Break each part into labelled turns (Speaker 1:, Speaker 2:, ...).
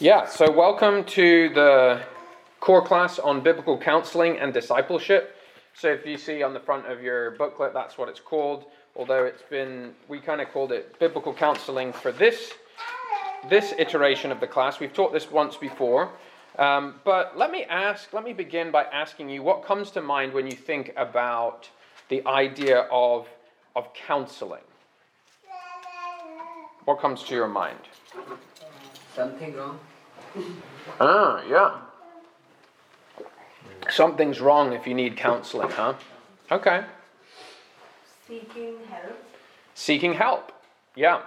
Speaker 1: Yeah, so welcome to the core class on biblical counseling and discipleship. So if you see on the front of your booklet, that's what it's called. Although it's been, we kind of called it biblical counseling for this this iteration of the class. We've taught this once before. Um, but let me ask, let me begin by asking you what comes to mind when you think about the idea of, of counseling? What comes to your mind?
Speaker 2: Something wrong.
Speaker 1: Ah, yeah. Something's wrong if you need counseling, huh? Okay.
Speaker 3: Seeking help.
Speaker 1: Seeking help. Yeah.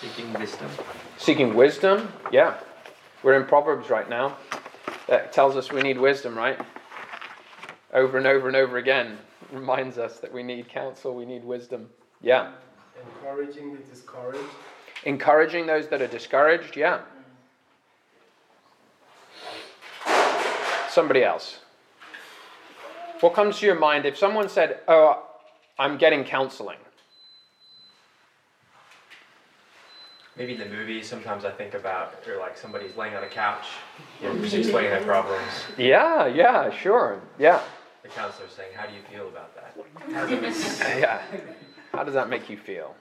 Speaker 2: Seeking wisdom.
Speaker 1: Seeking wisdom. Yeah. We're in Proverbs right now. That tells us we need wisdom, right? Over and over and over again reminds us that we need counsel, we need wisdom. Yeah.
Speaker 4: Encouraging the discouraged.
Speaker 1: Encouraging those that are discouraged. Yeah. Somebody else. What comes to your mind if someone said, Oh, I'm getting counseling?
Speaker 5: maybe in the movie, sometimes I think about, or like somebody's laying on a couch, you know, just explaining their problems.
Speaker 1: Yeah, yeah, sure. Yeah.
Speaker 5: The counselor's saying, "How do you feel about that?"
Speaker 1: yeah. How does that make you feel?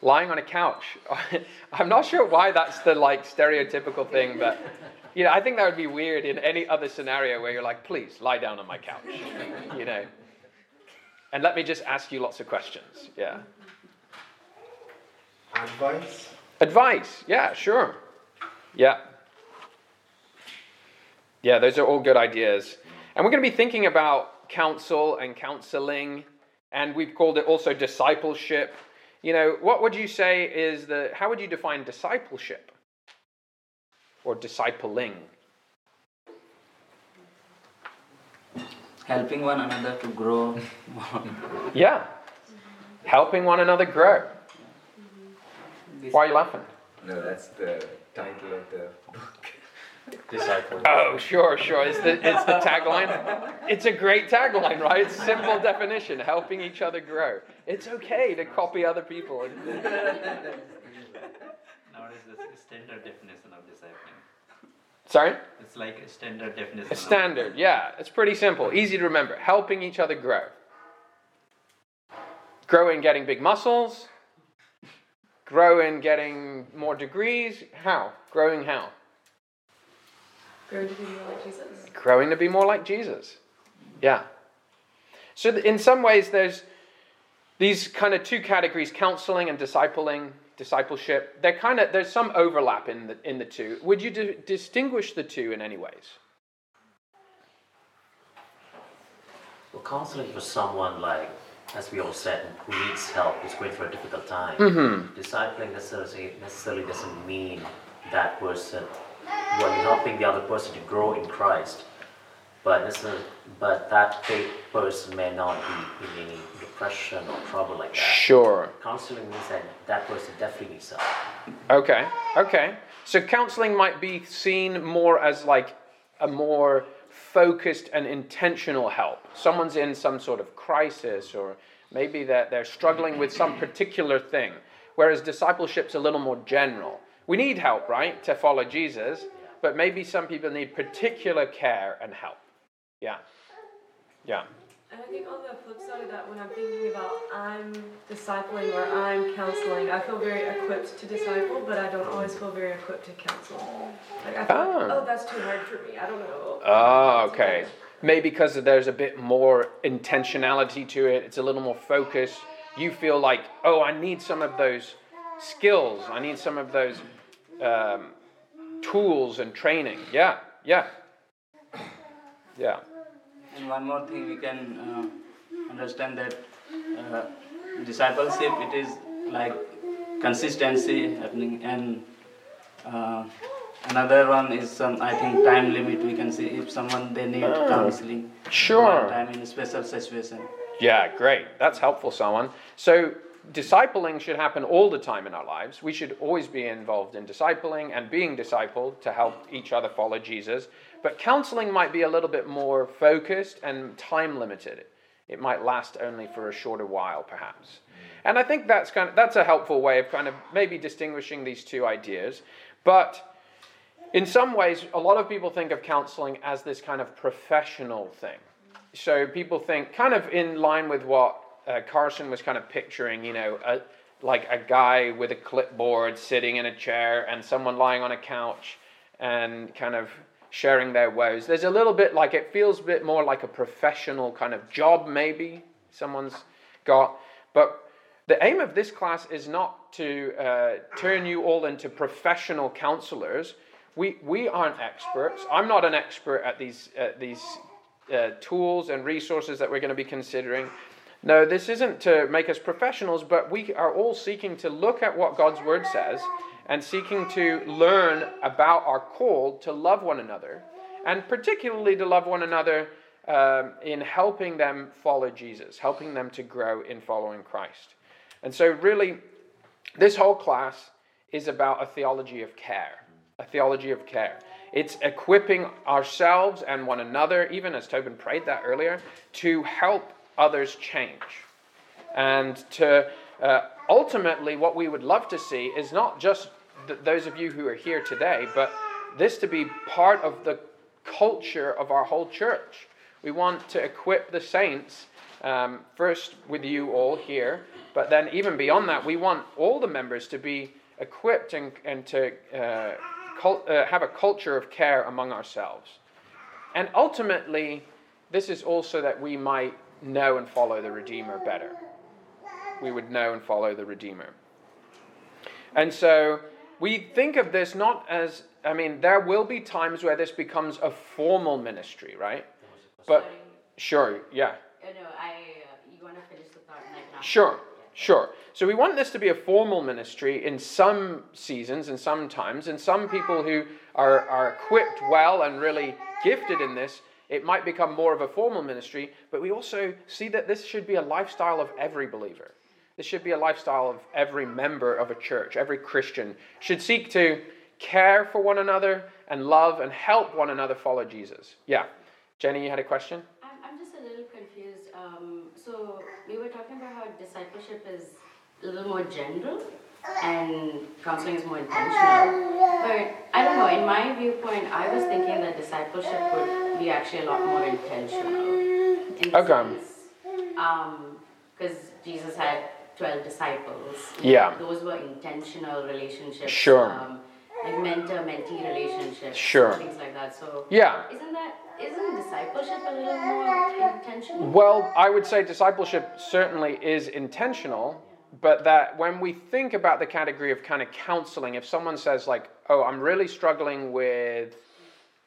Speaker 1: Lying on a couch. I'm not sure why that's the like stereotypical thing, but you know, I think that would be weird in any other scenario where you're like, please lie down on my couch. You know. And let me just ask you lots of questions. Yeah.
Speaker 4: Advice.
Speaker 1: Advice, yeah, sure. Yeah. Yeah, those are all good ideas. And we're going to be thinking about counsel and counseling, and we've called it also discipleship. You know, what would you say is the, how would you define discipleship? Or discipling?
Speaker 2: Helping one another to grow.
Speaker 1: yeah. Helping one another grow. Mm-hmm. Why are you laughing?
Speaker 6: No, that's the title of the book.
Speaker 5: Disciple.
Speaker 1: Oh, sure, sure. It's the, it's the tagline. It's a great tagline, right? It's Simple definition, helping each other grow. It's okay to copy other people.
Speaker 7: Nowadays, it's a standard definition of discipling.
Speaker 1: Sorry?
Speaker 7: It's like a standard definition.
Speaker 1: A standard, yeah. It's pretty simple, easy to remember. Helping each other grow. Grow in getting big muscles, grow in getting more degrees. How? Growing how?
Speaker 3: Growing to be more like Jesus.
Speaker 1: Growing to be more like Jesus. Yeah. So, in some ways, there's these kind of two categories counseling and discipling, discipleship. They're kind of, there's some overlap in the, in the two. Would you d- distinguish the two in any ways?
Speaker 8: Well, counseling for someone like, as we all said, who needs help, who's going through a difficult time.
Speaker 1: Mm-hmm.
Speaker 8: Discipling necessarily, necessarily doesn't mean that person you are helping the other person to grow in Christ. But this is, but that person may not be in any depression or trouble like that.
Speaker 1: Sure.
Speaker 8: Counseling means that that person definitely needs help.
Speaker 1: Okay. Okay. So counseling might be seen more as like a more focused and intentional help. Someone's in some sort of crisis, or maybe that they're struggling with some particular thing. Whereas discipleship's a little more general. We need help, right, to follow Jesus, but maybe some people need particular care and help. Yeah. Yeah.
Speaker 3: And I think on the flip side of that, when I'm thinking about I'm discipling or I'm counseling, I feel very equipped to disciple, but I don't always feel very equipped to counsel. Like I feel
Speaker 1: Oh.
Speaker 3: like, ah. oh, that's too hard for me. I don't know.
Speaker 1: Oh, okay. Maybe because there's a bit more intentionality to it, it's a little more focused. You feel like, oh, I need some of those skills, I need some of those um, tools and training. Yeah, yeah. Yeah.
Speaker 2: And one more thing we can uh, understand that uh, discipleship it is like consistency happening and uh, another one is some I think time limit we can see if someone they need
Speaker 1: Oh.
Speaker 2: counseling
Speaker 1: Sure.
Speaker 2: time in a special situation.
Speaker 1: Yeah, great. That's helpful, someone. So, discipling should happen all the time in our lives. We should always be involved in discipling and being discipled to help each other follow Jesus. But counseling might be a little bit more focused and time limited it might last only for a shorter while, perhaps. And I think that's kind of that's a helpful way of kind of maybe distinguishing these two ideas. But in some ways, a lot of people think of counseling as this kind of professional thing. So people think, kind of in line with what uh, Carson was kind of picturing, you know, a, like a guy with a clipboard sitting in a chair and someone lying on a couch and kind of sharing their woes. There's a little bit like it feels a bit more like a professional kind of job, maybe someone's got. But the aim of this class is not to uh, turn you all into professional counselors. We, we aren't experts. I'm not an expert at these, these uh, tools and resources that we're going to be considering. No, this isn't to make us professionals, but we are all seeking to look at what God's Word says and seeking to learn about our call to love one another, and particularly to love one another um, in helping them follow Jesus, helping them to grow in following Christ. And so, really, this whole class is about a theology of care, a theology of care. It's equipping ourselves and one another, even as Tobin prayed that earlier, to help others change. And to uh, ultimately, what we would love to see is not just th- those of you who are here today, but this to be part of the culture of our whole church. We want to equip the saints, um, first with you all here, but then even beyond that, we want all the members to be equipped and, and to uh, cult, uh, have a culture of care among ourselves. And ultimately, this is also that we might know and follow the Redeemer better. We would know and follow the Redeemer. And so we think of this not as, I mean, there will be times where this becomes a formal ministry, right? But, sure, yeah.
Speaker 9: No, I, uh, you want to finish the thought and I can ask
Speaker 1: Sure, sure. So we want this to be a formal ministry in some seasons and some times, and some people who are, are equipped well and really gifted in this, it might become more of a formal ministry, but we also see that this should be a lifestyle of every believer. This should be a lifestyle of every member of a church. Every Christian should seek to care for one another and love and help one another follow Jesus. Yeah. Jenny, you had a question?
Speaker 9: I'm, just a little confused. Um, so we were talking about how discipleship is a little more general and counseling is more intentional. But I don't know, in my viewpoint, I was thinking that discipleship would be actually a lot more intentional. In
Speaker 1: Okay.
Speaker 9: Because Jesus had 12 disciples.
Speaker 1: Yeah.
Speaker 9: Those were intentional relationships.
Speaker 1: Sure.
Speaker 9: Um, like mentor mentee relationships.
Speaker 1: Sure.
Speaker 9: Things like that. So
Speaker 1: Yeah.
Speaker 9: isn't that isn't discipleship a little more intentional?
Speaker 1: Well, I would say discipleship certainly is intentional, but that when we think about the category of kind of counseling, if someone says, like, oh, I'm really struggling with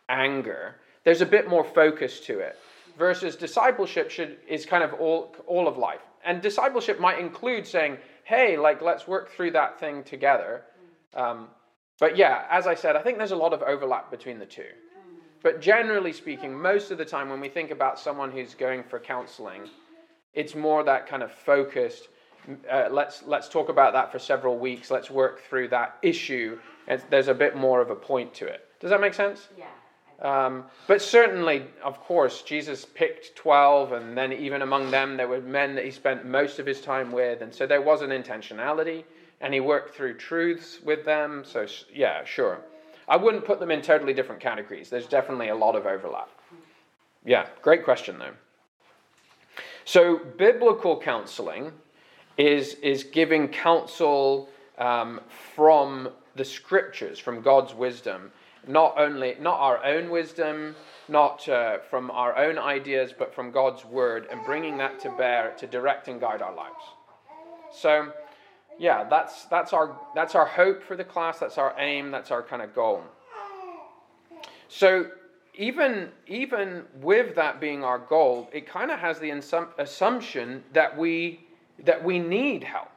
Speaker 1: anger, there's a bit more focus to it. Versus discipleship should is kind of all all of life. And discipleship might include saying, hey, like let's work through that thing together. Um, but yeah, as I said, I think there's a lot of overlap between the two. But generally speaking, most of the time when we think about someone who's going for counseling, it's more that kind of focused. Uh, let's let's talk about that for several weeks. Let's work through that issue. And there's a bit more of a point to it. Does that make sense?
Speaker 9: Yeah.
Speaker 1: Um, but certainly, of course, Jesus picked 12, and then even among them, there were men that he spent most of his time with. And so there was an intentionality, and he worked through truths with them. So, yeah, sure. I wouldn't put them in totally different categories. There's definitely a lot of overlap. Yeah, great question, though. So, biblical counseling is, is giving counsel um, from the scriptures, from God's wisdom, not only not our own wisdom, not uh, from our own ideas, but from God's word, and bringing that to bear to direct and guide our lives. So, yeah, that's that's our that's our hope for the class. That's our aim. That's our kind of goal. So even even with that being our goal, it kind of has the insum- assumption that we that we need help,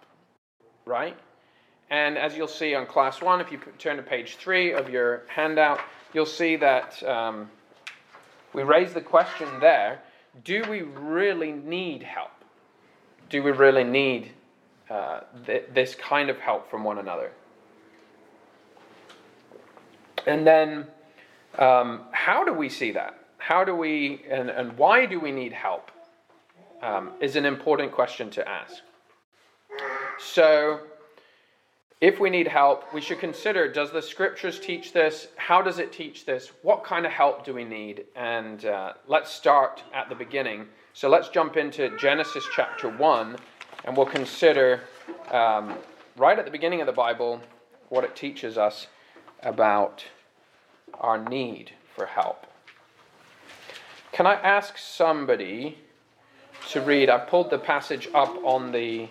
Speaker 1: right? And as you'll see on class one, if you turn to page three of your handout, you'll see that um, we raise the question there: Do we really need help? Do we really need uh, th- this kind of help from one another? And then, um, how do we see that? How do we, and, and why do we need help? Um, is an important question to ask. So, if we need help, we should consider does the scriptures teach this? How does it teach this? What kind of help do we need? And uh, let's start at the beginning. So, let's jump into Genesis chapter 1 and we'll consider um, right at the beginning of the Bible what it teaches us about our need for help. Can I ask somebody to read? I've pulled the passage up on the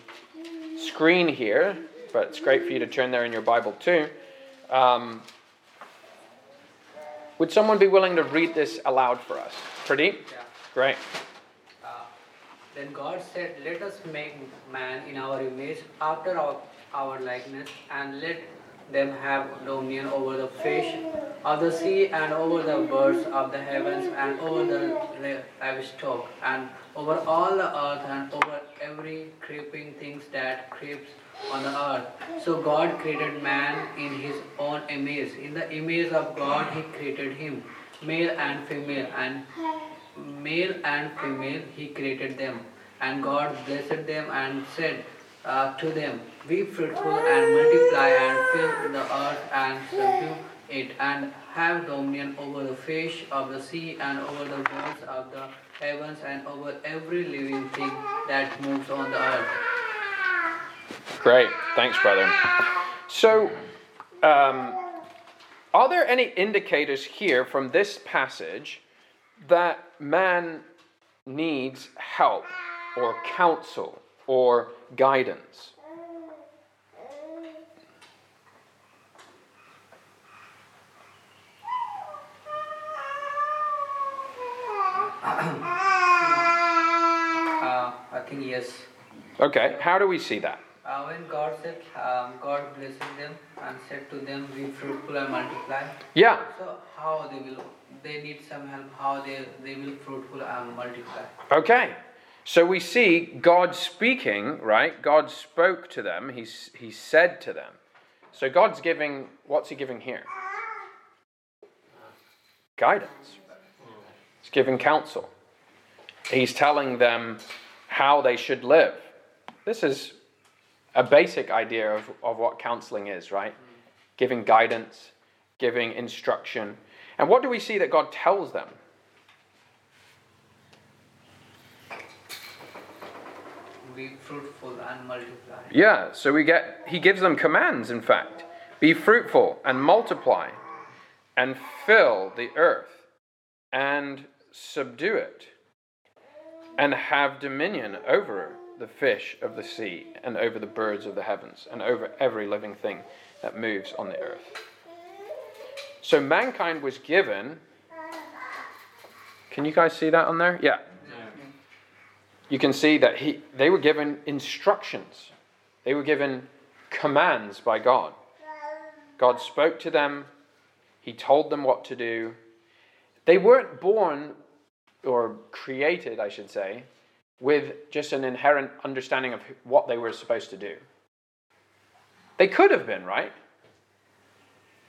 Speaker 1: screen here, but it's great for you to turn there in your Bible too. Um, would someone be willing to read this aloud for us? Pradeep?
Speaker 10: Yeah.
Speaker 1: Great.
Speaker 10: Uh, then God said, Let us make man in our image, after our, our likeness, and let them have dominion over the fish of the sea, and over the birds of the heavens, and over the livestock, and over all the earth, and over every creeping things that creeps on the earth. So God created man in his own image. In the image of God, he created him, male and female, and male and female he created them. And God blessed them and said uh, to them, Be fruitful and multiply and fill the earth and subdue it, and have dominion over the fish of the sea and over the birds of the heavens and over every living thing that moves on the earth.
Speaker 1: Great. Thanks, brother. So, um, are there any indicators here from this passage that man needs help or counsel or guidance?
Speaker 10: Uh, I think yes.
Speaker 1: Okay, how do we see that?
Speaker 10: Uh, when God said, um, God blessed them and said to them, Be fruitful and multiply.
Speaker 1: Yeah,
Speaker 10: So how they will? They need some help. How they they will fruitful and multiply.
Speaker 1: okay. So we see God speaking, right? God spoke to them, he, he said to them. So God's giving, what's he giving here? Guidance. He's giving counsel. He's telling them how they should live. This is a basic idea of, of what counseling is, right? Giving guidance, giving instruction. And what do we see that God tells them?
Speaker 10: Be fruitful and multiply.
Speaker 1: Yeah, so we get, he gives them commands, in fact. Be fruitful and multiply and fill the earth and subdue it and have dominion over the fish of the sea and over the birds of the heavens and over every living thing that moves on the earth. So mankind was given. Can you guys see that on there? Yeah. You can see that he, they were given instructions. They were given commands by God. God spoke to them. He told them what to do. They weren't born or created, I should say, with just an inherent understanding of what they were supposed to do. They could have been, right?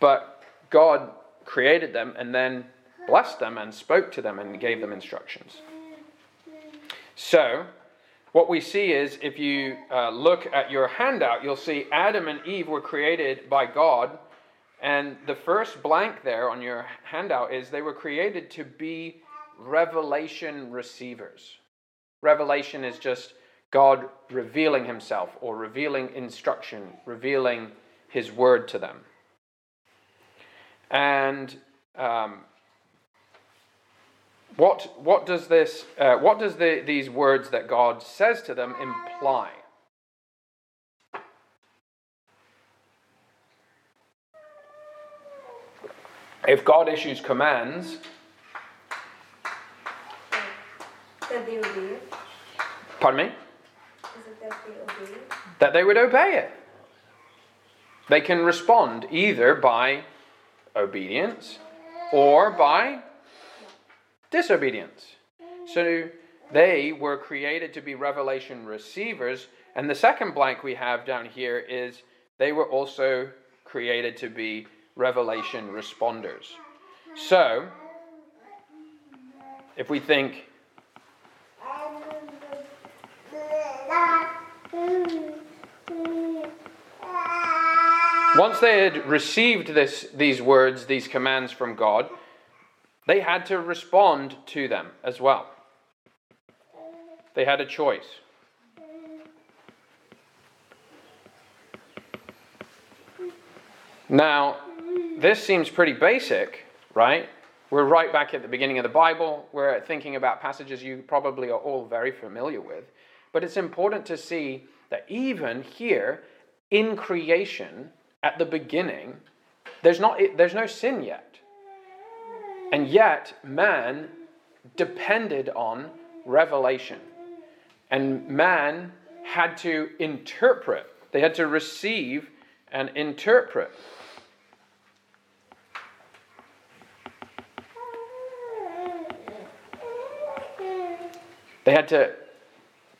Speaker 1: But God created them and then blessed them and spoke to them and gave them instructions. So, what we see is if you uh, look at your handout, you'll see Adam and Eve were created by God. And the first blank there on your handout is they were created to be revelation receivers. Revelation is just God revealing himself or revealing instruction, revealing his word to them. And um, what, what does this, uh, what does the, these words that God says to them imply? If God issues commands,
Speaker 3: That they obey it?
Speaker 1: pardon me,
Speaker 3: that they obey it?
Speaker 1: that they would obey it. They can respond either by obedience or by disobedience. So they were created to be revelation receivers. And the second blank we have down here is they were also created to be revelation responders. So if we think Once they had received this, these words, these commands from God, they had to respond to them as well. They had a choice. Now, this seems pretty basic, right? We're right back at the beginning of the Bible. We're thinking about passages you probably are all very familiar with. But it's important to see that even here in creation, at the beginning, there's, not, there's no sin yet. And yet, man depended on revelation. And man had to interpret, they had to receive and interpret. They had to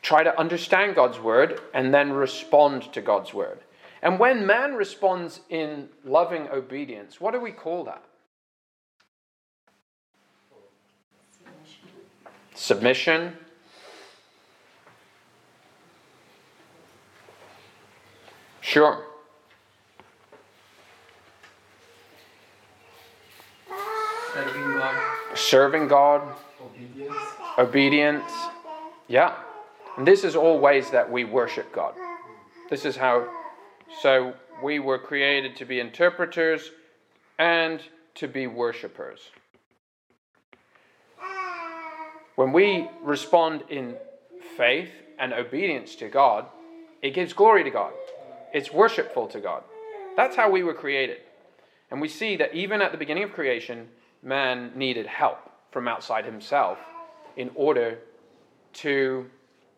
Speaker 1: try to understand God's word and then respond to God's word. And when man responds in loving obedience, what do we call that? Submission. Sure.
Speaker 10: Serving God.
Speaker 1: Serving God.
Speaker 4: Obedience.
Speaker 1: Obedience. Yeah. And this is all ways that we worship God. This is how. So we were created to be interpreters and to be worshippers. When we respond in faith and obedience to God, it gives glory to God. It's worshipful to God. That's how we were created. And we see that even at the beginning of creation, man needed help from outside himself in order to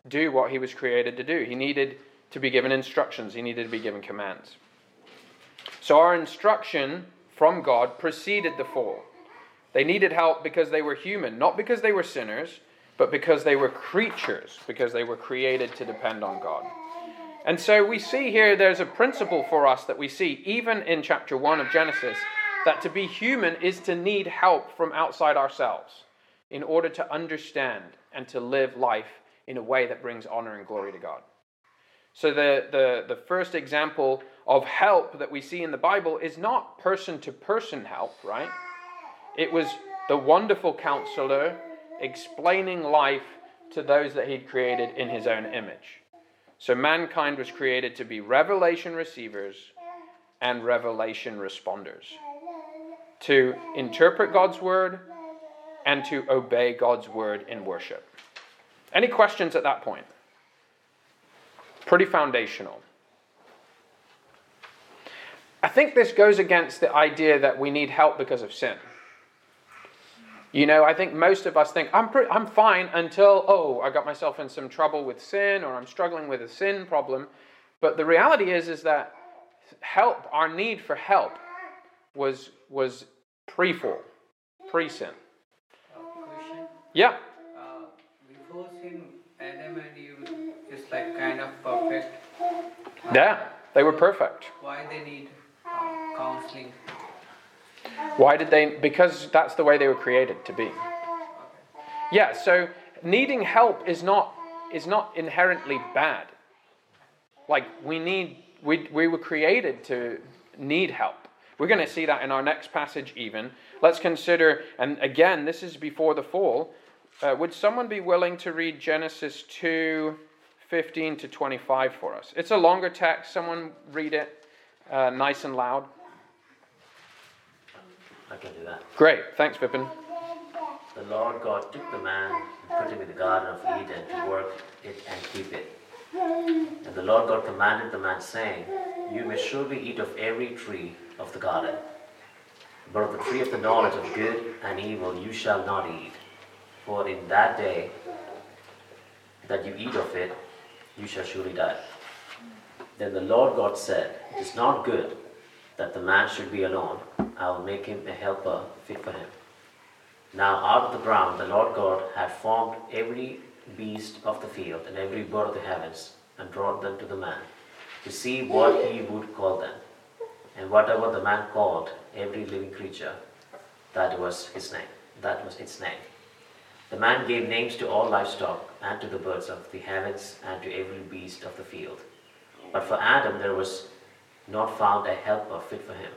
Speaker 1: do what he was created to do. He needed to be given instructions, he needed to be given commands. So our instruction from God preceded the fall. They needed help because they were human, not because they were sinners, but because they were creatures, because they were created to depend on God. And so we see here there's a principle for us that we see even in chapter 1 of Genesis that to be human is to need help from outside ourselves in order to understand and to live life in a way that brings honor and glory to God. So, the, the, the first example of help that we see in the Bible is not person to person help, right? It was the wonderful counselor explaining life to those that he'd created in his own image. So, mankind was created to be revelation receivers and revelation responders, to interpret God's word and to obey God's word in worship. Any questions at that point? Pretty foundational. I think this goes against the idea that we need help because of sin. You know, I think most of us think I'm pre- I'm fine until oh, I got myself in some trouble with sin or I'm struggling with a sin problem. But the reality is is that help, our need for help was was pre-fall, pre-sin. Yeah.
Speaker 10: Uh, before sin, Adam and Eve is like kind of perfect.
Speaker 1: Yeah, they were perfect.
Speaker 10: Why they need uh, counseling?
Speaker 1: Why did they? Because that's the way they were created to be. Yeah, so needing help is not is not inherently bad. Like we need we we were created to need help. We're going to see that in our next passage even. Let's consider and again this is before the fall. Uh, would someone be willing to read Genesis 2 15 to 25 for us? It's a longer text. Someone read it uh, nice and loud.
Speaker 8: I can do that.
Speaker 1: Great. Thanks, Vipin.
Speaker 8: The Lord God took the man and put him in the Garden of Eden to work it and keep it. And the Lord God commanded the man, saying, You may surely eat of every tree of the garden, but of the tree of the knowledge of good and evil you shall not eat. For in that day that you eat of it, you shall surely die. Then the Lord God said, It is not good that the man should be alone. I will make him a helper fit for him. Now out of the ground the Lord God had formed every beast of the field and every bird of the heavens, and brought them to the man, to see what he would call them. And whatever the man called every living creature, that was his name. That was its name. The man gave names to all livestock, and to the birds of the heavens, and to every beast of the field. But for Adam there was not found a helper fit for him.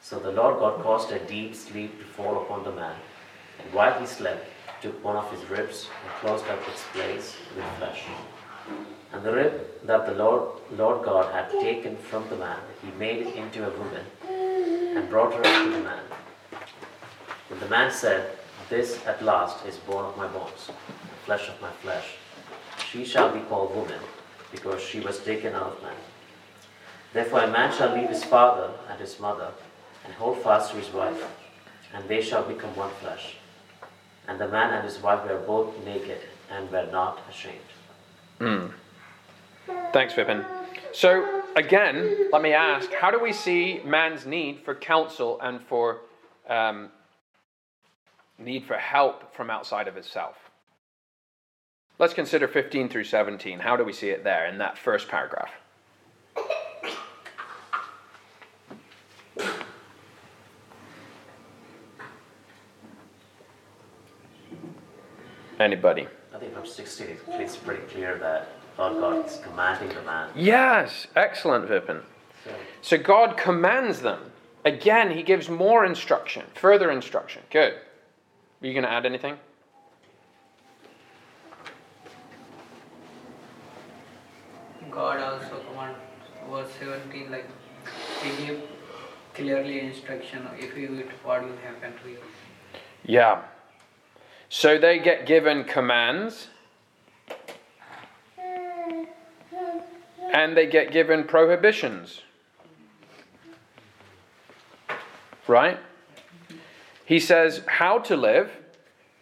Speaker 8: So the Lord God caused a deep sleep to fall upon the man, and while he slept, took one of his ribs and closed up its place with flesh. And the rib that the Lord, Lord God had taken from the man, he made it into a woman, and brought her to the man. And the man said, This at last is bone of my bones, flesh of my flesh. She shall be called woman, because she was taken out of man. Therefore a man shall leave his father and his mother, and hold fast to his wife, and they shall become one flesh. And the man and his wife were both naked, and were not ashamed.
Speaker 1: Mm. Thanks, Vipin. So, again, let me ask how do we see man's need for counsel and for um, need for help from outside of itself? Let's consider 15 through 17. How do we see it there in that first paragraph? Anybody?
Speaker 8: I think from 16 it's pretty clear that Lord God is commanding the man.
Speaker 1: Yes, excellent, Vipin.
Speaker 8: So,
Speaker 1: So God commands them. Again, He gives more instruction, further instruction. Good. Are you going to add anything?
Speaker 10: God also command verse 17 like he give clearly instruction if you eat what will happen to you.
Speaker 1: Yeah. So they get given commands and they get given prohibitions. Right? He says how to live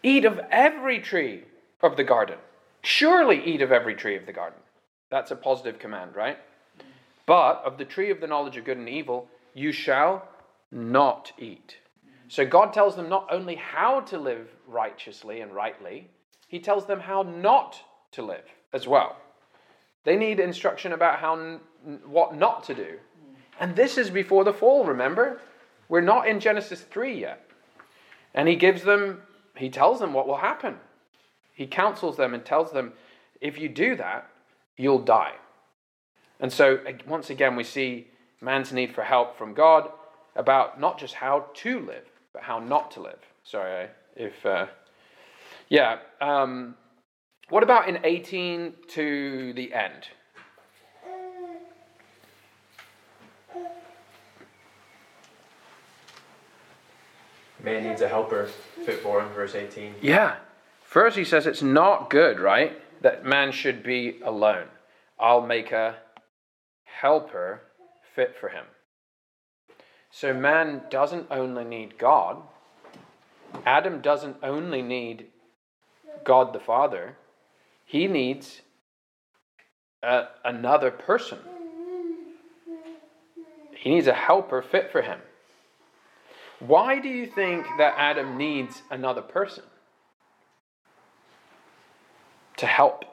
Speaker 1: eat of every tree of the garden. Surely eat of every tree of the garden. That's a positive command, right? But of the tree of the knowledge of good and evil, you shall not eat. So God tells them not only how to live righteously and rightly, He tells them how not to live as well. They need instruction about how what not to do. And this is before the fall, remember? We're not in Genesis 3 yet. And he gives them he tells them what will happen. He counsels them and tells them if you do that, you'll die. And so once again we see man's need for help from God about not just how to live, but how not to live. Sorry, if uh, yeah. Um, what about in 18 to the end?
Speaker 5: Man needs a helper fit for him, verse 18.
Speaker 1: Yeah. First, he says it's not good, right? That man should be alone. I'll make a helper fit for him. So, man doesn't only need God, Adam doesn't only need God the Father, he needs a, another person. He needs a helper fit for him. Why do you think that Adam needs another person? To help.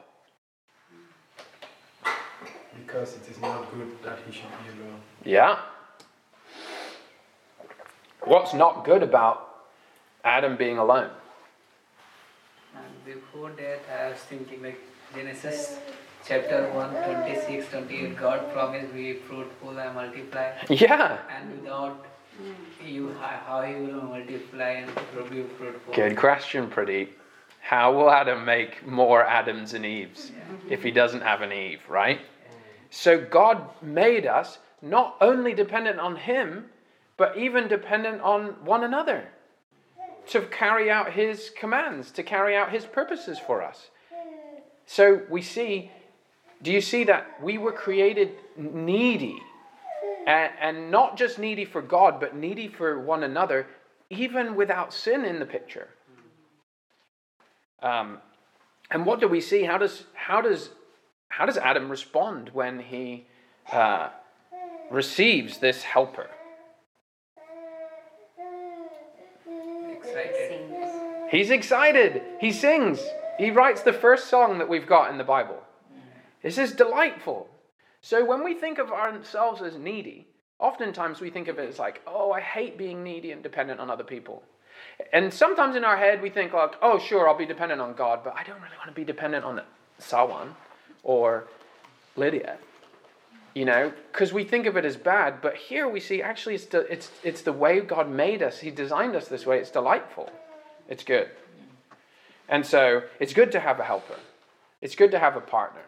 Speaker 4: Because it is not good that he should be alone.
Speaker 1: Yeah. What's not good about Adam being alone?
Speaker 10: And before that, I was thinking like Genesis chapter 1, 26, 28, God promised be fruitful and multiply.
Speaker 1: Yeah.
Speaker 10: And without you, how how he will multiply and be fruitful.
Speaker 1: Good question, Pradeep. How will Adam make more Adams and Eves if he doesn't have an Eve, right? So God made us not only dependent on him, but even dependent on one another to carry out his commands, to carry out his purposes for us. So we see, do you see that we were created needy? And, and not just needy for God, but needy for one another, even without sin in the picture. Um, and what do we see? How does how does how does Adam respond when he uh, receives this helper?
Speaker 10: Excited.
Speaker 1: He's excited. He sings. He writes the first song that we've got in the Bible. This is delightful. So when we think of ourselves as needy, oftentimes we think of it as like, oh, I hate being needy and dependent on other people. And sometimes in our head we think like, oh sure, I'll be dependent on God, but I don't really want to be dependent on Sawan or Lydia. You know, because we think of it as bad, but here we see actually it's the, it's, it's the way God made us. He designed us this way. It's delightful. It's good. And so it's good to have a helper. It's good to have a partner.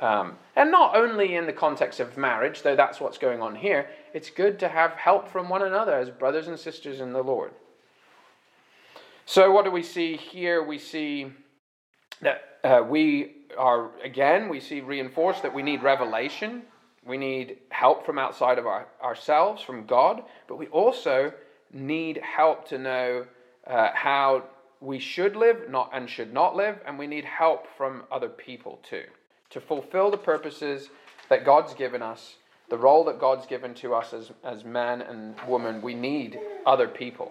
Speaker 1: Um, and not only in the context of marriage, though that's what's going on here, it's good to have help from one another as brothers and sisters in the Lord. So, what do we see here? We see that uh, we are, again, we see reinforced that we need revelation. We need help from outside of our, ourselves, from God, but we also need help to know uh, how we should live not and should not live, and we need help from other people too to fulfill the purposes that God's given us, the role that God's given to us as, as man and woman. We need other people.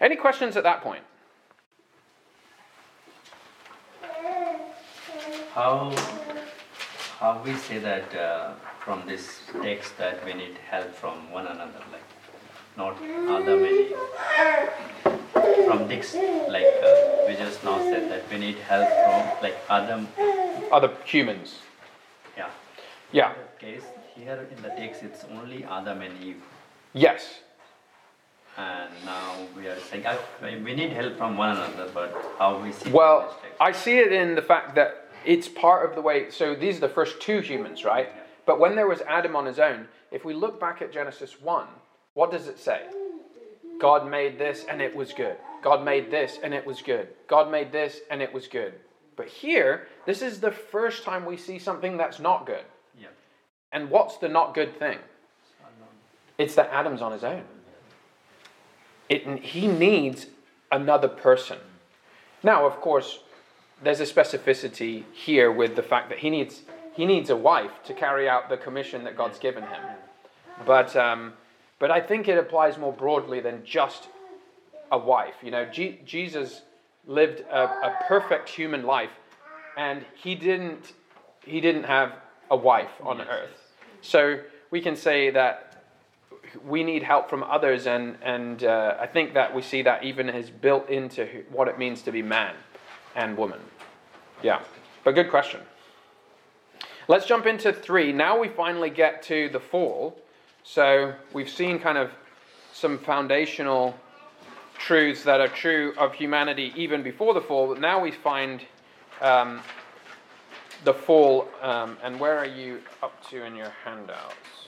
Speaker 1: Any questions at that point?
Speaker 7: How how we say that uh, from this text that we need help from one another, like not other many from this, like uh, we just now said that we need help from like other
Speaker 1: other humans.
Speaker 7: Yeah.
Speaker 1: Yeah.
Speaker 7: Case here in the text it's only Adam and Eve.
Speaker 1: Yes.
Speaker 7: And now we are saying I, we need help from one another, but how we see.
Speaker 1: Well, I see it in the fact that it's part of the way. So these are the first two humans, right? But when there was Adam on his own, if we look back at Genesis one, what does it say? God made this and it was good. God made this and it was good. God made this and it was good. But here, this is the first time we see something that's not good.
Speaker 7: Yeah.
Speaker 1: And what's the not good thing? It's that Adam's on his own. It, he needs another person. Now, of course, there's a specificity here with the fact that he needs he needs a wife to carry out the commission that God's given him. But um, but I think it applies more broadly than just a wife. You know, G- Jesus lived a, a perfect human life, and he didn't he didn't have a wife on earth. So we can say that we need help from others, and, and uh, I think that we see that even is built into what it means to be man and woman. Yeah, but good question. Let's jump into three. Now we finally get to the fall. So we've seen kind of some foundational truths that are true of humanity even before the fall, but now we find um, the fall. Um, and where are you up to in your handouts?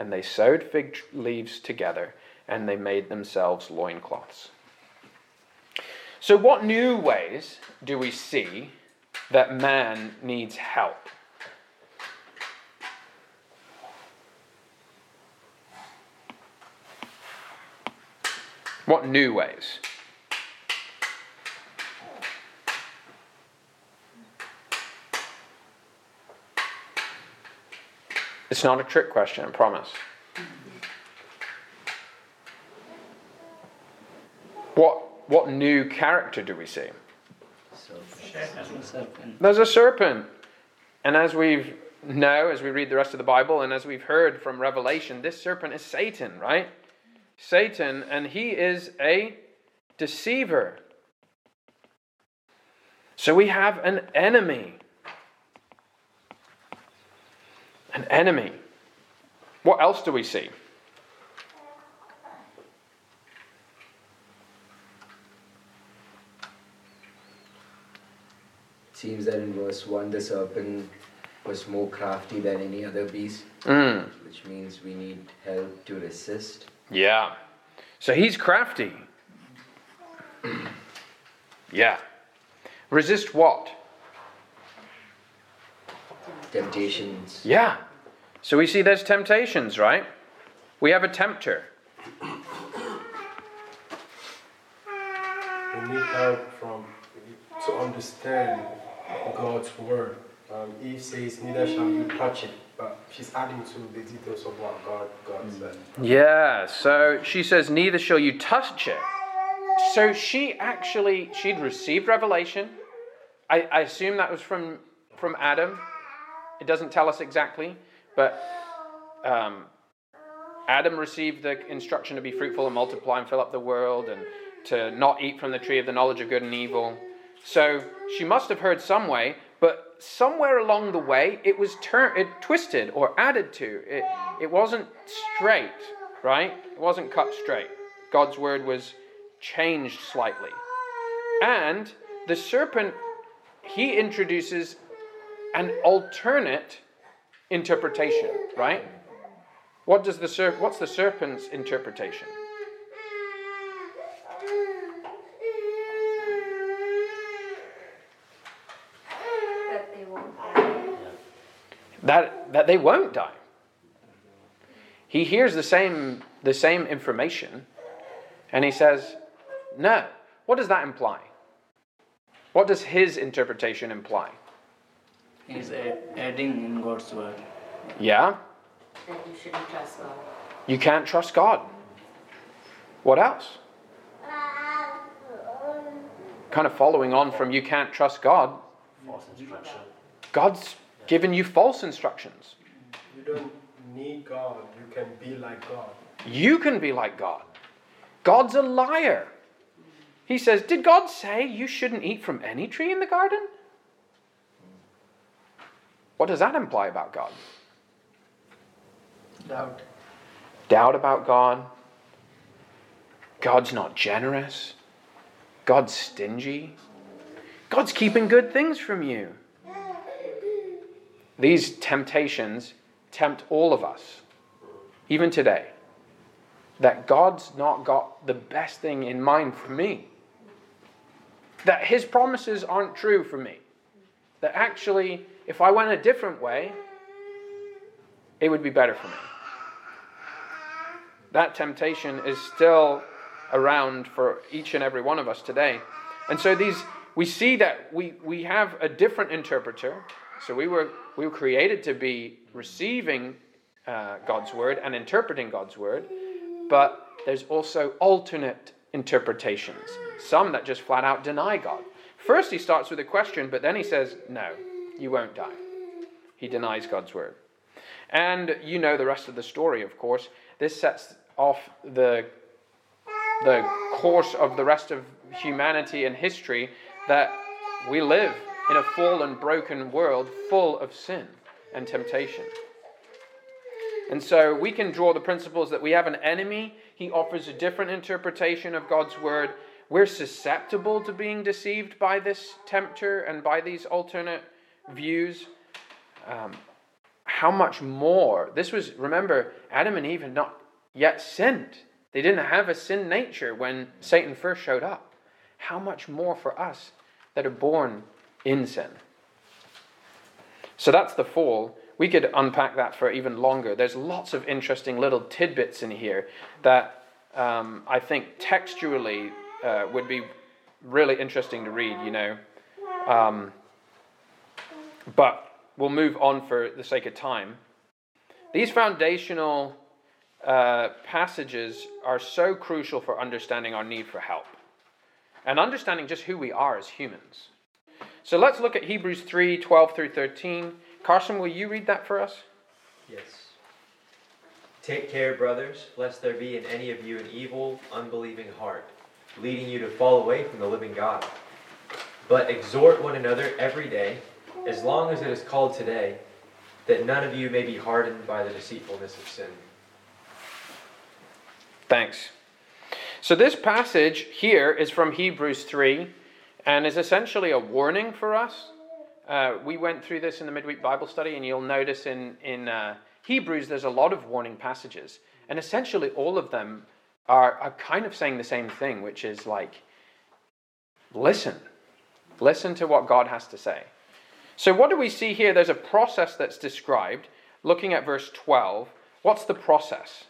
Speaker 1: And they sewed fig leaves together and they made themselves loincloths. So, what new ways do we see that man needs help? What new ways? It's not a trick question, I promise. What, what new character do we see? There's a serpent. And as we know, as we read the rest of the Bible, and as we've heard from Revelation, this serpent is Satan, right? Satan, and he is a deceiver. So we have an enemy an enemy. What else do we see?
Speaker 6: seems that in verse 1 the serpent was more crafty than any other beast,
Speaker 1: mm.
Speaker 6: which means we need help to resist.
Speaker 1: Yeah. So he's crafty. yeah. Resist what?
Speaker 6: Temptations.
Speaker 1: Yeah. So we see there's temptations, right? We have a tempter.
Speaker 4: We need help from to understand God's word. Um, Eve says, "Neither shall you touch it," but she's adding to the details of what God God said.
Speaker 1: Yeah. So she says, neither shall you touch it. So she actually she'd received revelation. I, I assume that was from from Adam. It doesn't tell us exactly, but um, Adam received the instruction to be fruitful and multiply and fill up the world and to not eat from the tree of the knowledge of good and evil. So she must have heard some way, but somewhere along the way it was turned, it twisted or added to. It, it wasn't straight, right? It wasn't cut straight. God's word was changed slightly. And the serpent, he introduces an alternate interpretation, right? What does the serp- what's the serpent's interpretation?
Speaker 3: That they won't die.
Speaker 1: That that they won't die. He hears the same the same information and he says, "No." What does that imply? What does his interpretation imply?
Speaker 2: He's a- adding in God's word.
Speaker 1: Yeah?
Speaker 9: That you shouldn't trust God.
Speaker 1: You can't trust God. What else? Kind of following on from you can't trust God,
Speaker 8: False instruction.
Speaker 1: God's given you false instructions.
Speaker 4: You don't need God. You can be like God.
Speaker 1: You can be like God. God's a liar. He says, Did God say you shouldn't eat from any tree in the garden? What does that imply about God?
Speaker 2: Doubt.
Speaker 1: Doubt about God. God's not generous. God's stingy. God's keeping good things from you. These temptations tempt all of us, even today, that God's not got the best thing in mind for me. That His promises aren't true for me. That actually, if I went a different way, it would be better for me. That temptation is still around for each and every one of us today. And so these we see that we, we have a different interpreter. So we were we were created to be receiving uh, God's word and interpreting God's word, but there's also alternate interpretations. Some that just flat out deny God. First, he starts with a question, but then he says, "No, you won't die." He denies God's word, and you know the rest of the story. Of course, this sets off the the course of the rest of humanity and history that we live in a fallen, broken world full of sin and temptation. And so we can draw the principles that we have an enemy, he offers a different interpretation of God's word. We're susceptible to being deceived by this tempter and by these alternate views. Um, how much more? This was, remember, Adam and Eve had not yet sinned. They didn't have a sin nature when Satan first showed up. How much more for us that are born in sin? So that's the fall. We could unpack that for even longer. There's lots of interesting little tidbits in here that um, I think textually uh, would be really interesting to read, you know. Um, but we'll move on for the sake of time. These foundational uh, passages are so crucial for understanding our need for help and understanding just who we are as humans. So let's look at Hebrews 3 12 through 13. Carson, will you read that for us?
Speaker 5: Yes. Take care, brothers, lest there be in any of you an evil, unbelieving heart, leading you to fall away from the living God. But exhort one another every day, as long as it is called today, that none of you may be hardened by the deceitfulness of sin.
Speaker 1: Thanks. So, this passage here is from Hebrews 3 and is essentially a warning for us Uh, we went through this in the midweek Bible study, and you'll notice in, in uh, Hebrews there's a lot of warning passages. And essentially, all of them are, are kind of saying the same thing, which is like, listen. Listen to what God has to say. So, what do we see here? There's a process that's described. Looking at verse 12, what's the process?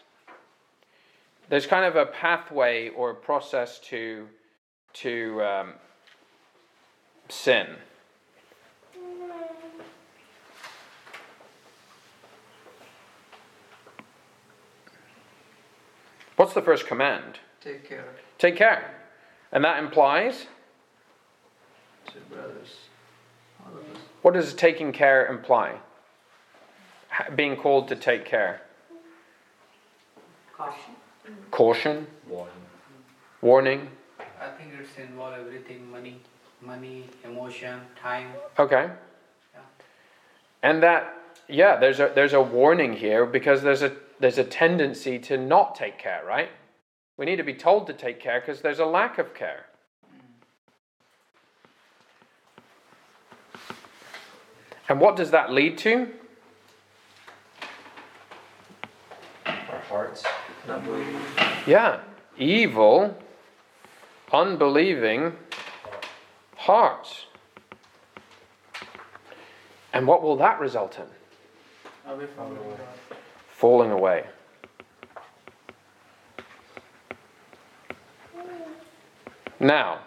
Speaker 1: There's kind of a pathway or a process to, to um, sin. What's the first command?
Speaker 10: Take care.
Speaker 1: Take care. And that implies?
Speaker 10: To brothers. All of us.
Speaker 1: What does taking care imply? Being called to take care.
Speaker 10: Caution.
Speaker 1: Caution,
Speaker 6: Warning.
Speaker 1: warning.
Speaker 10: I think it's involve everything money, money, emotion, time.
Speaker 1: Okay.
Speaker 10: Yeah.
Speaker 1: And that, yeah, there's a there's a warning here because there's a there's a tendency to not take care, right? We need to be told to take care because there's a lack of care. And what does that lead to?
Speaker 5: Our hearts not believing.
Speaker 1: Yeah, evil, unbelieving hearts. And what will that result in?
Speaker 10: Away.
Speaker 1: Falling away. Now,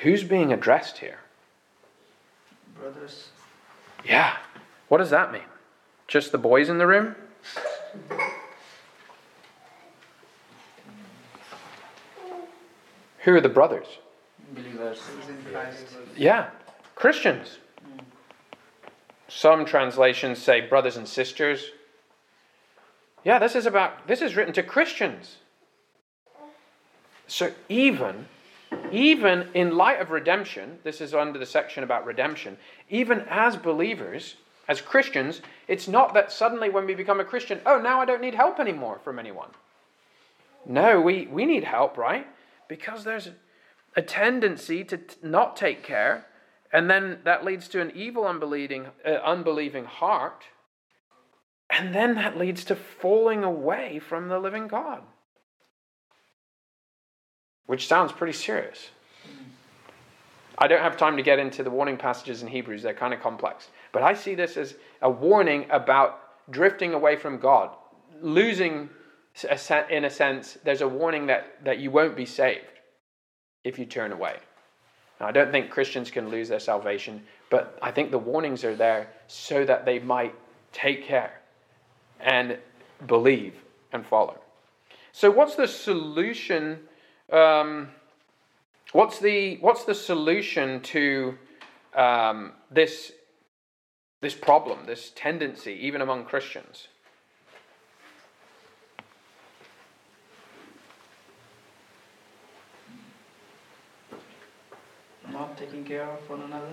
Speaker 1: who's being addressed here?
Speaker 10: Brothers.
Speaker 1: Yeah. What does that mean? Just the boys in the room? Who are the brothers?
Speaker 10: Believers. in Christ.
Speaker 1: Yeah, Christians. Some translations say brothers and sisters. Yeah, this is about this is written to Christians. So even even in light of redemption, this is under the section about redemption, even as believers, as Christians, it's not that suddenly when we become a Christian, oh, now I don't need help anymore from anyone. No, we, we need help, right? Because there's a, tendency to t- not take care, and then that leads to an evil, unbelieving, uh, unbelieving heart, and then that leads to falling away from the living God which sounds pretty serious. I don't have time to get into the warning passages in Hebrews, they're kind of complex. But I see this as a warning about drifting away from God, losing, in a sense, there's a warning that, that you won't be saved if you turn away. Now, I don't think Christians can lose their salvation, but I think the warnings are there so that they might take care and believe and follow. So, what's the solution? Um, what's the what's the solution to um, this this problem, this tendency, even among Christians?
Speaker 10: Not taking care of one another.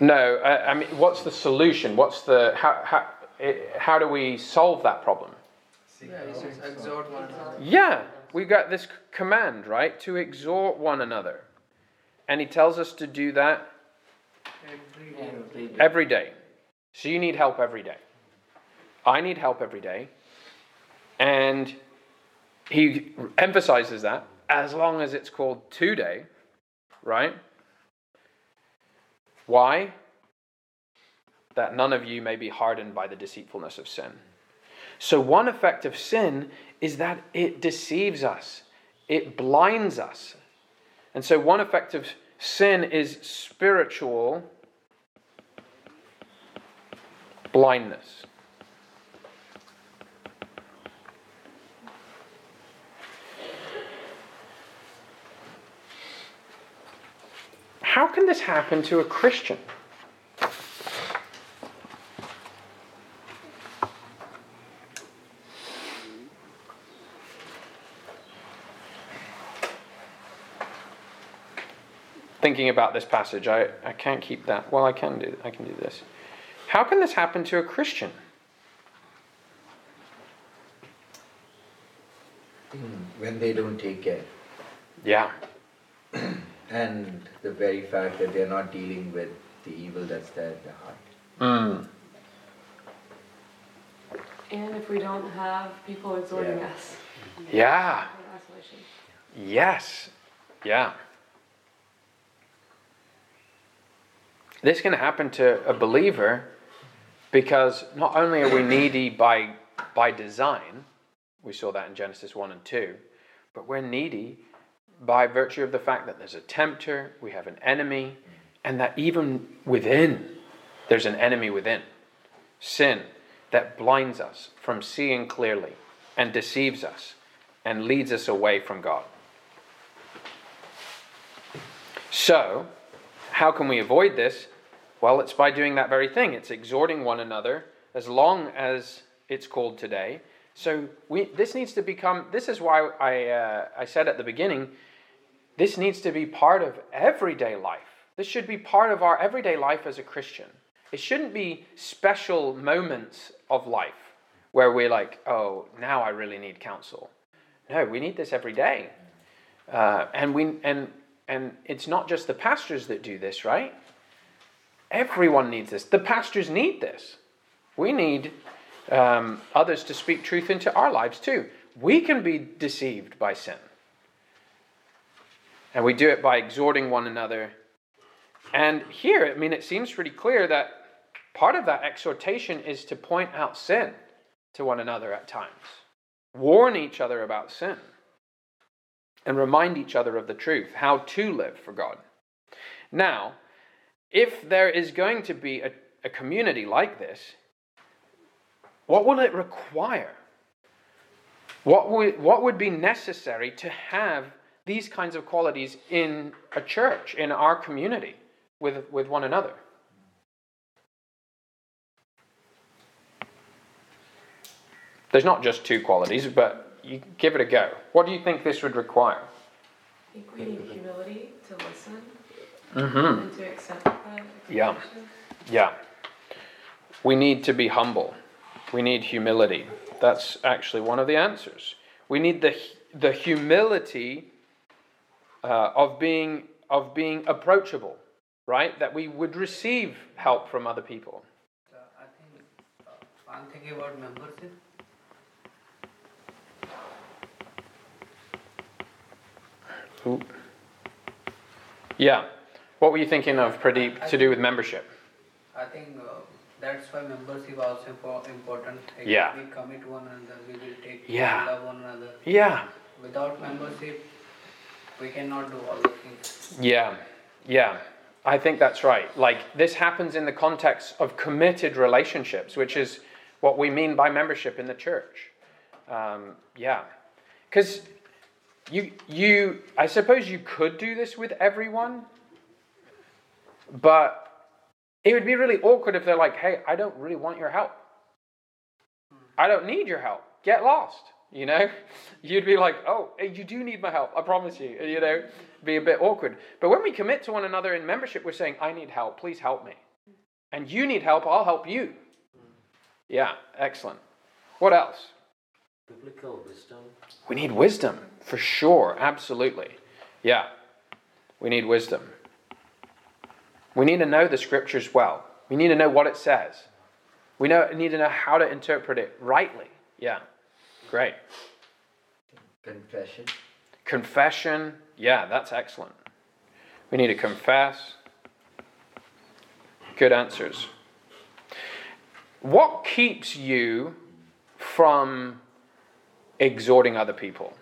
Speaker 1: No, I, I mean, what's the solution? What's the how how it, how do we solve that problem?
Speaker 10: Yeah, he says exhort one another.
Speaker 1: Yeah, we got this command, right, to exhort one another. And he tells us to do that
Speaker 10: Every day.
Speaker 2: Every day.
Speaker 1: every day. So you need help every day. I need help every day. And he emphasizes that as long as it's called today, right? Why? That none of you may be hardened by the deceitfulness of sin. So, one effect of sin is that it deceives us, it blinds us. And so, one effect of sin is spiritual blindness. How can this happen to a Christian? Thinking about this passage, I, I can't keep that. Well, I can do I can do this. How can this happen to a Christian?
Speaker 6: when they don't take care.
Speaker 1: Yeah.
Speaker 6: And the very fact that they're not dealing with the evil that's there in their heart.
Speaker 1: Mm.
Speaker 3: And if we don't have people exhorting
Speaker 6: Yeah.
Speaker 3: us.
Speaker 1: Yeah.
Speaker 3: isolation.
Speaker 1: Yes. Yeah. This can happen to a believer because not only are we needy by by design, we saw that in Genesis 1 and 2, but we're needy by virtue of the fact that there's a tempter, we have an enemy, and that even within there's an enemy within. Sin that blinds us from seeing clearly and deceives us and leads us away from God. So, how can we avoid this? Well, it's by doing that very thing. It's exhorting one another as long as it's called today. So we this needs to become. This is why I uh, I said at the beginning. This needs to be part of everyday life. This should be part of our everyday life as a Christian. It shouldn't be special moments of life where we're like, oh, now I really need counsel. No, we need this every day, uh, and we and and it's not just the pastors that do this, right? Everyone needs this. The pastors need this. We need um, others to speak truth into our lives too. We can be deceived by sin. And we do it by exhorting one another. And here, I mean, it seems pretty clear that part of that exhortation is to point out sin to one another at times, warn each other about sin, and remind each other of the truth, how to live for God. Now, if there is going to be a, a community like this, what will it require? What would, what would be necessary to have these kinds of qualities in a church, in our community, with, with one another? There's not just two qualities, but you give it a go. What do you think this would require?
Speaker 3: I think we need humility to listen
Speaker 1: Mm-hmm.
Speaker 3: and to accept that.
Speaker 1: Yeah. Yeah. We need to be humble. We need humility. That's actually one of the answers. We need the the humility uh, of being of being approachable, right? That we would receive help from other people.
Speaker 10: Uh, I think uh, I'm thinking about membership.
Speaker 1: Ooh. Yeah. What were you thinking of, Pradeep, to do with membership?
Speaker 10: I think uh, that's why membership also important. Like,
Speaker 1: Yeah.
Speaker 10: We commit one another. We will take
Speaker 1: Yeah.
Speaker 10: love one another.
Speaker 1: Yeah.
Speaker 10: Without membership, we cannot do all the things.
Speaker 1: Yeah, yeah. I think that's right. Like, this happens in the context of committed relationships, which is what we mean by membership in the church. Um, yeah. Because you, you, I suppose you could do this with everyone, but it would be really awkward if they're like, hey, I don't really want your help. I don't need your help. Get lost. You know, you'd be like, oh, you do need my help. I promise you. You know, be a bit awkward. But when we commit to one another in membership, we're saying, I need help. Please help me. And you need help. I'll help you. Yeah, excellent. What else?
Speaker 8: Biblical wisdom.
Speaker 1: We need wisdom for sure. Absolutely. Yeah, we need wisdom. We need to know the scriptures well. We need to know what it says. We know, need to know how to interpret it rightly. Yeah, great.
Speaker 6: Confession.
Speaker 1: Confession, yeah, that's excellent. We need to confess. Good answers. What keeps you from exhorting other people?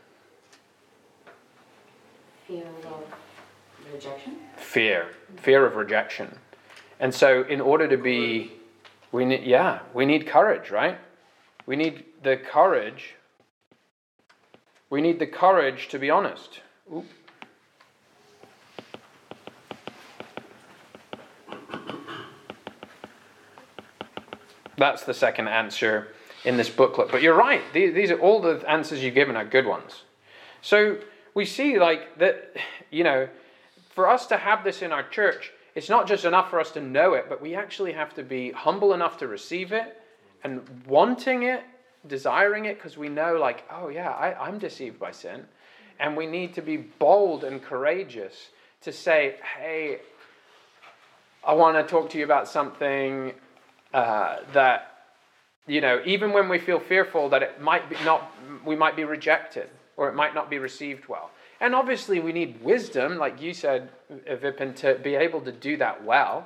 Speaker 9: Fear of rejection.
Speaker 1: Fear, fear of rejection. And so, in order to be, we need, yeah, we need courage, right? We need the courage. We need the courage to be honest. Oop. That's the second answer in this booklet. But you're right. These, these are all the answers you've given are good ones. So we see like that, you know, for us to have this in our church, it's not just enough for us to know it, but we actually have to be humble enough to receive it and wanting it, desiring it, because we know, like, oh yeah, I, I'm deceived by sin. And we need to be bold and courageous to say, hey, I want to talk to you about something uh, that, you know, even when we feel fearful that it might be not, we might be rejected or it might not be received well. And obviously, we need wisdom, like you said, Vipin, to be able to do that well.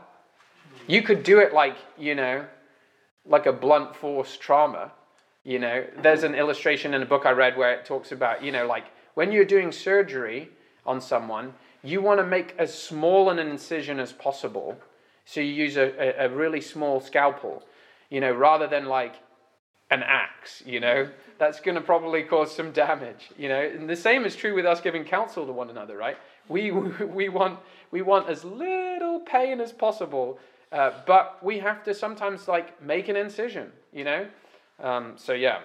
Speaker 1: You could do it like, you know, like a blunt force trauma. You know, there's an illustration in a book I read where it talks about, you know, like when you're doing surgery on someone, you want to make as small an incision as possible. So you use a, a, a really small scalpel, you know, rather than like an axe, you know, that's going to probably cause some damage, you know. And the same is true with us giving counsel to one another, right? We, we, want, we want as little pain as possible, uh, but we have to sometimes like make an incision, you know. Um, so yeah,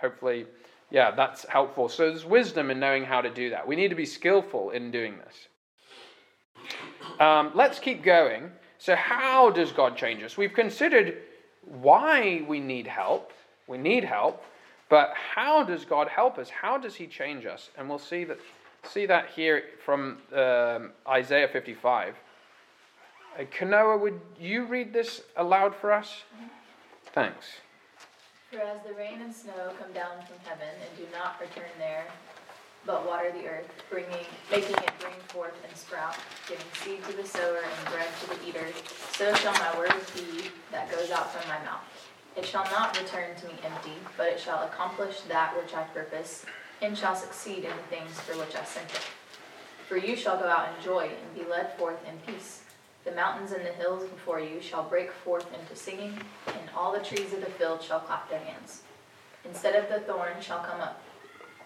Speaker 1: hopefully, yeah, that's helpful. So there's wisdom in knowing how to do that. We need to be skillful in doing this. Um, let's keep going. So how does God change us? We've considered why we need help. We need help, but how does God help us? How does He change us? And we'll see that see that here from um, Isaiah 55. Uh, Kanoa, would you read this aloud for us? Thanks.
Speaker 11: For as the rain and snow come down from heaven and do not return there, but water the earth, bringing, making it bring forth and sprout, giving seed to the sower and bread to the eater, so shall my word be that goes out from my mouth. It shall not return to me empty, but it shall accomplish that which I purpose, and shall succeed in the things for which I sent it. For you shall go out in joy and be led forth in peace. The mountains and the hills before you shall break forth into singing, and all the trees of the field shall clap their hands. Instead of the thorn shall come up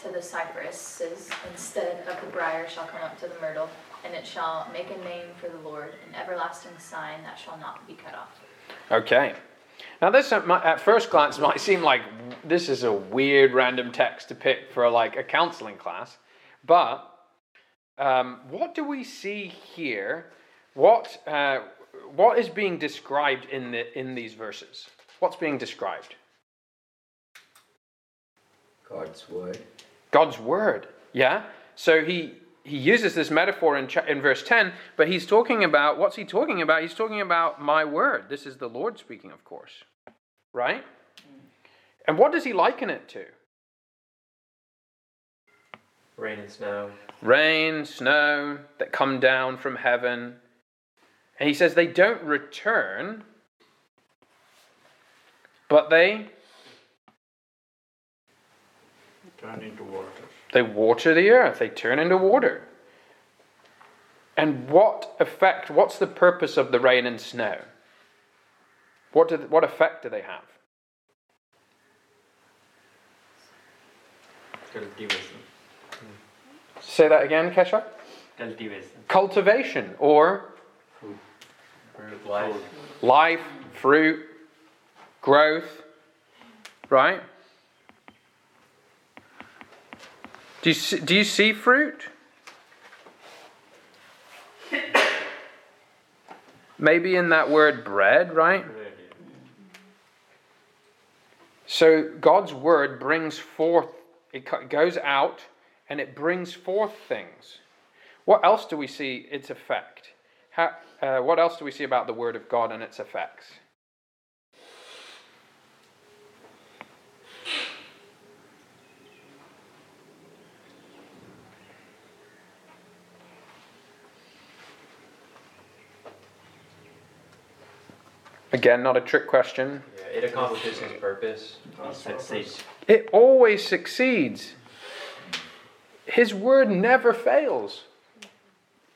Speaker 11: to the cypresses, instead of the brier shall come up to the myrtle, and it shall make a name for the Lord, an everlasting sign that shall not be cut off.
Speaker 1: Okay. Now, this at first glance might seem like this is a weird random text to pick for like a counseling class, but um, what do we see here? What uh, what is being described in the in these verses? What's being described?
Speaker 6: God's word.
Speaker 1: God's word. Yeah. So he he uses this metaphor in, in verse 10, but he's talking about what's he talking about? He's talking about my word. This is the Lord speaking, of course. Right? And what does he liken it to?
Speaker 5: Rain and snow.
Speaker 1: Rain, snow that come down from heaven. And he says they don't return, but they
Speaker 12: turn into water.
Speaker 1: They water the earth, they turn into water. And what effect, what's the purpose of the rain and snow? What, do, what effect do they have?
Speaker 7: Cultivation.
Speaker 1: Say that again, Kesha?
Speaker 7: Cultivation.
Speaker 1: Cultivation or
Speaker 7: Life.
Speaker 1: life, fruit, growth, right? Do you see, do you see fruit? Maybe in that word bread, right? So God's word brings forth, it goes out and it brings forth things. What else do we see its effect? How, uh, what else do we see about the word of God and its effects? Again, not a trick question.
Speaker 5: Yeah, it accomplishes his purpose.
Speaker 7: Succeeds.
Speaker 1: It always succeeds. His word never fails.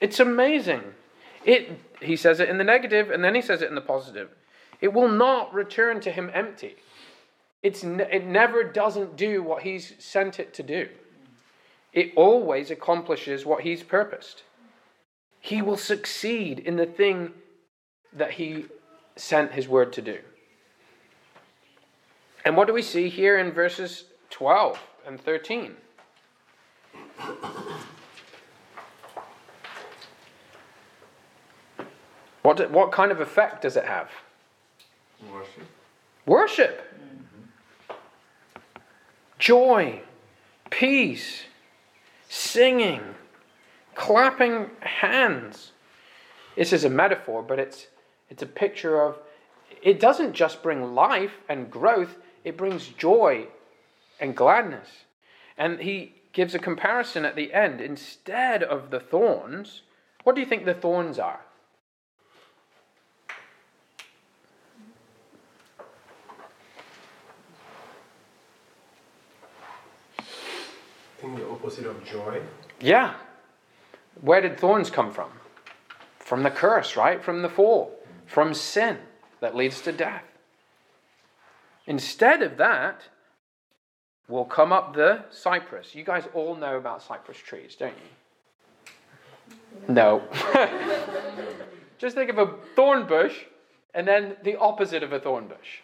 Speaker 1: It's amazing. It he says it in the negative and then he says it in the positive. It will not return to him empty. It's ne- it never doesn't do what he's sent it to do. It always accomplishes what he's purposed. He will succeed in the thing that he sent his word to do. And what do we see here in verses 12 and 13? What, do- what kind of effect does it have?
Speaker 12: Worship.
Speaker 1: Worship, joy, peace, singing, clapping hands. This is a metaphor, but it's, it's a picture of it doesn't just bring life and growth, it brings joy and gladness. And he gives a comparison at the end. Instead of the thorns, what do you think the thorns are?
Speaker 4: I think the opposite of joy.
Speaker 1: Yeah. Where did thorns come from? From the curse, right? From the fall, from sin that leads to death. Instead of that, will come up the cypress. You guys all know about cypress trees, don't you? No. Just think of a thorn bush and then the opposite of a thorn bush.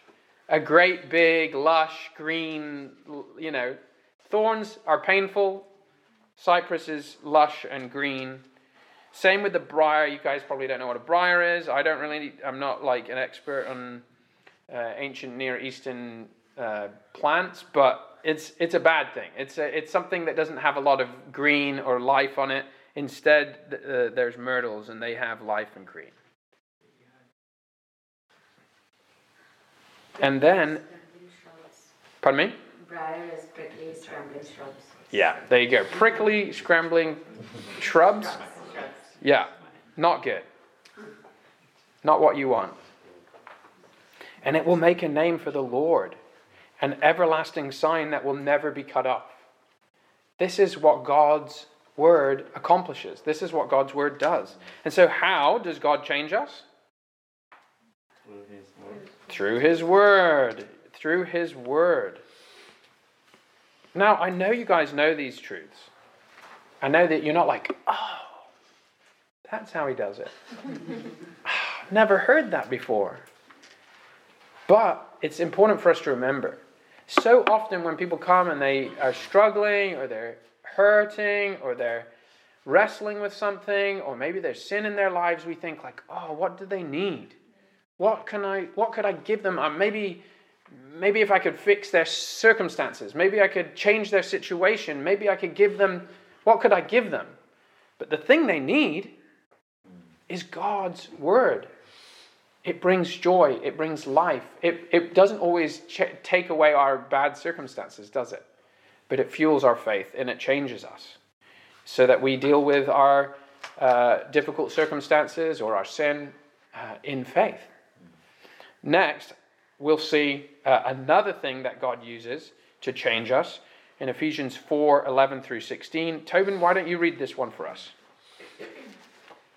Speaker 1: A great big, lush, green, you know, thorns are painful, cypress is lush and green. Same with the briar. You guys probably don't know what a briar is. I don't really, I'm not like an expert on uh, ancient Near Eastern uh, plants, but it's, it's a bad thing. It's, a, it's something that doesn't have a lot of green or life on it. Instead, uh, there's myrtles and they have life and green. And then, pardon me?
Speaker 9: Briar is prickly, scrambling shrubs.
Speaker 1: Yeah, there you go. Prickly, scrambling shrubs. Yeah, not good. Not what you want. And it will make a name for the Lord, an everlasting sign that will never be cut off. This is what God's word accomplishes. This is what God's word does. And so, how does God change us? Through His word. Through His word. Now, I know you guys know these truths. I know that you're not like, oh, that's how he does it. Never heard that before. But it's important for us to remember. So often, when people come and they are struggling, or they're hurting, or they're wrestling with something, or maybe there's sin in their lives, we think like, "Oh, what do they need? What can I? What could I give them? Uh, maybe, maybe if I could fix their circumstances, maybe I could change their situation, maybe I could give them. What could I give them? But the thing they need is God's word. It brings joy, it brings life. It, it doesn't always ch- take away our bad circumstances, does it? But it fuels our faith and it changes us so that we deal with our uh, difficult circumstances or our sin uh, in faith. Next, we'll see uh, another thing that God uses to change us in Ephesians 4 11 through 16. Tobin, why don't you read this one for us?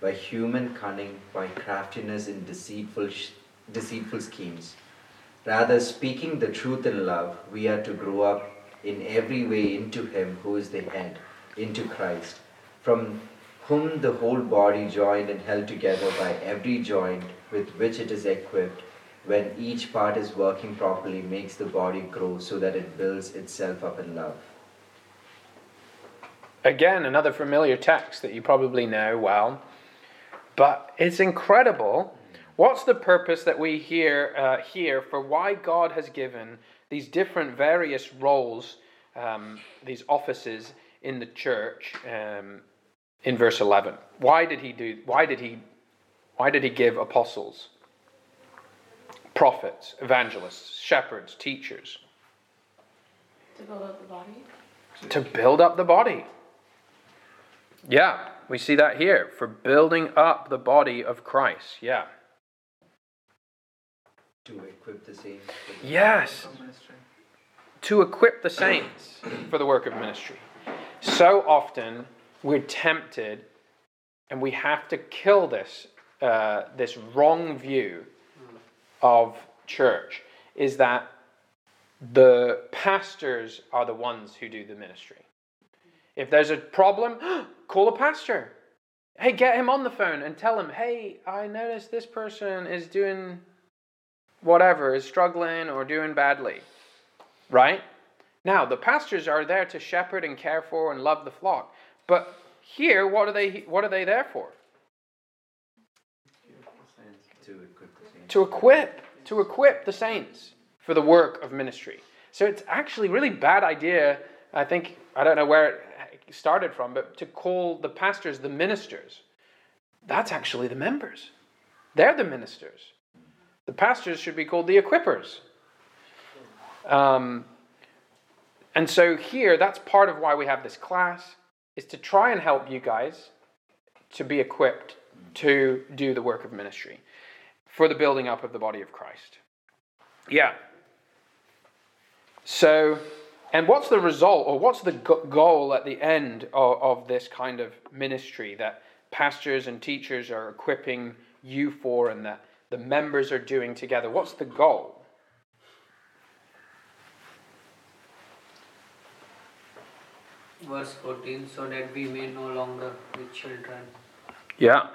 Speaker 6: by human cunning, by craftiness in deceitful, deceitful schemes. Rather, speaking the truth in love, we are to grow up in every way into Him who is the head, into Christ, from whom the whole body, joined and held together by every joint with which it is equipped, when each part is working properly, makes the body grow so that it builds itself up in love.
Speaker 1: Again, another familiar text that you probably know well. But it's incredible. What's the purpose that we hear uh, here for why God has given these different various roles, um, these offices in the church um, in verse 11? Why did he do, why did he, why did he give apostles, prophets, evangelists, shepherds, teachers?
Speaker 3: To build up the body?
Speaker 1: To build up the body. Yeah, we see that here for building up the body of Christ. Yeah.
Speaker 6: To equip the saints.
Speaker 1: Yes. To equip the saints for the work of ministry. So often we're tempted, and we have to kill this uh, this wrong view of church. Is that the pastors are the ones who do the ministry. If there's a problem, call a pastor. Hey, get him on the phone and tell him, hey, I noticed this person is doing whatever is struggling or doing badly. Right? Now, the pastors are there to shepherd and care for and love the flock. But here, what are they what are they there for?
Speaker 6: To equip.
Speaker 1: To equip, to equip the saints for the work of ministry. So it's actually really bad idea. I think I don't know where it started from, but to call the pastors the ministers. That's actually the members. They're the ministers. The pastors should be called the equippers. Um, and so here, that's part of why we have this class, is to try and help you guys to be equipped to do the work of ministry for the building up of the body of Christ. Yeah. So, and what's the result, or what's the goal at the end of, of this kind of ministry that pastors and teachers are equipping you for and that the members are doing together? What's the goal?
Speaker 10: Verse 14 so that we may no longer be children.
Speaker 1: Yeah.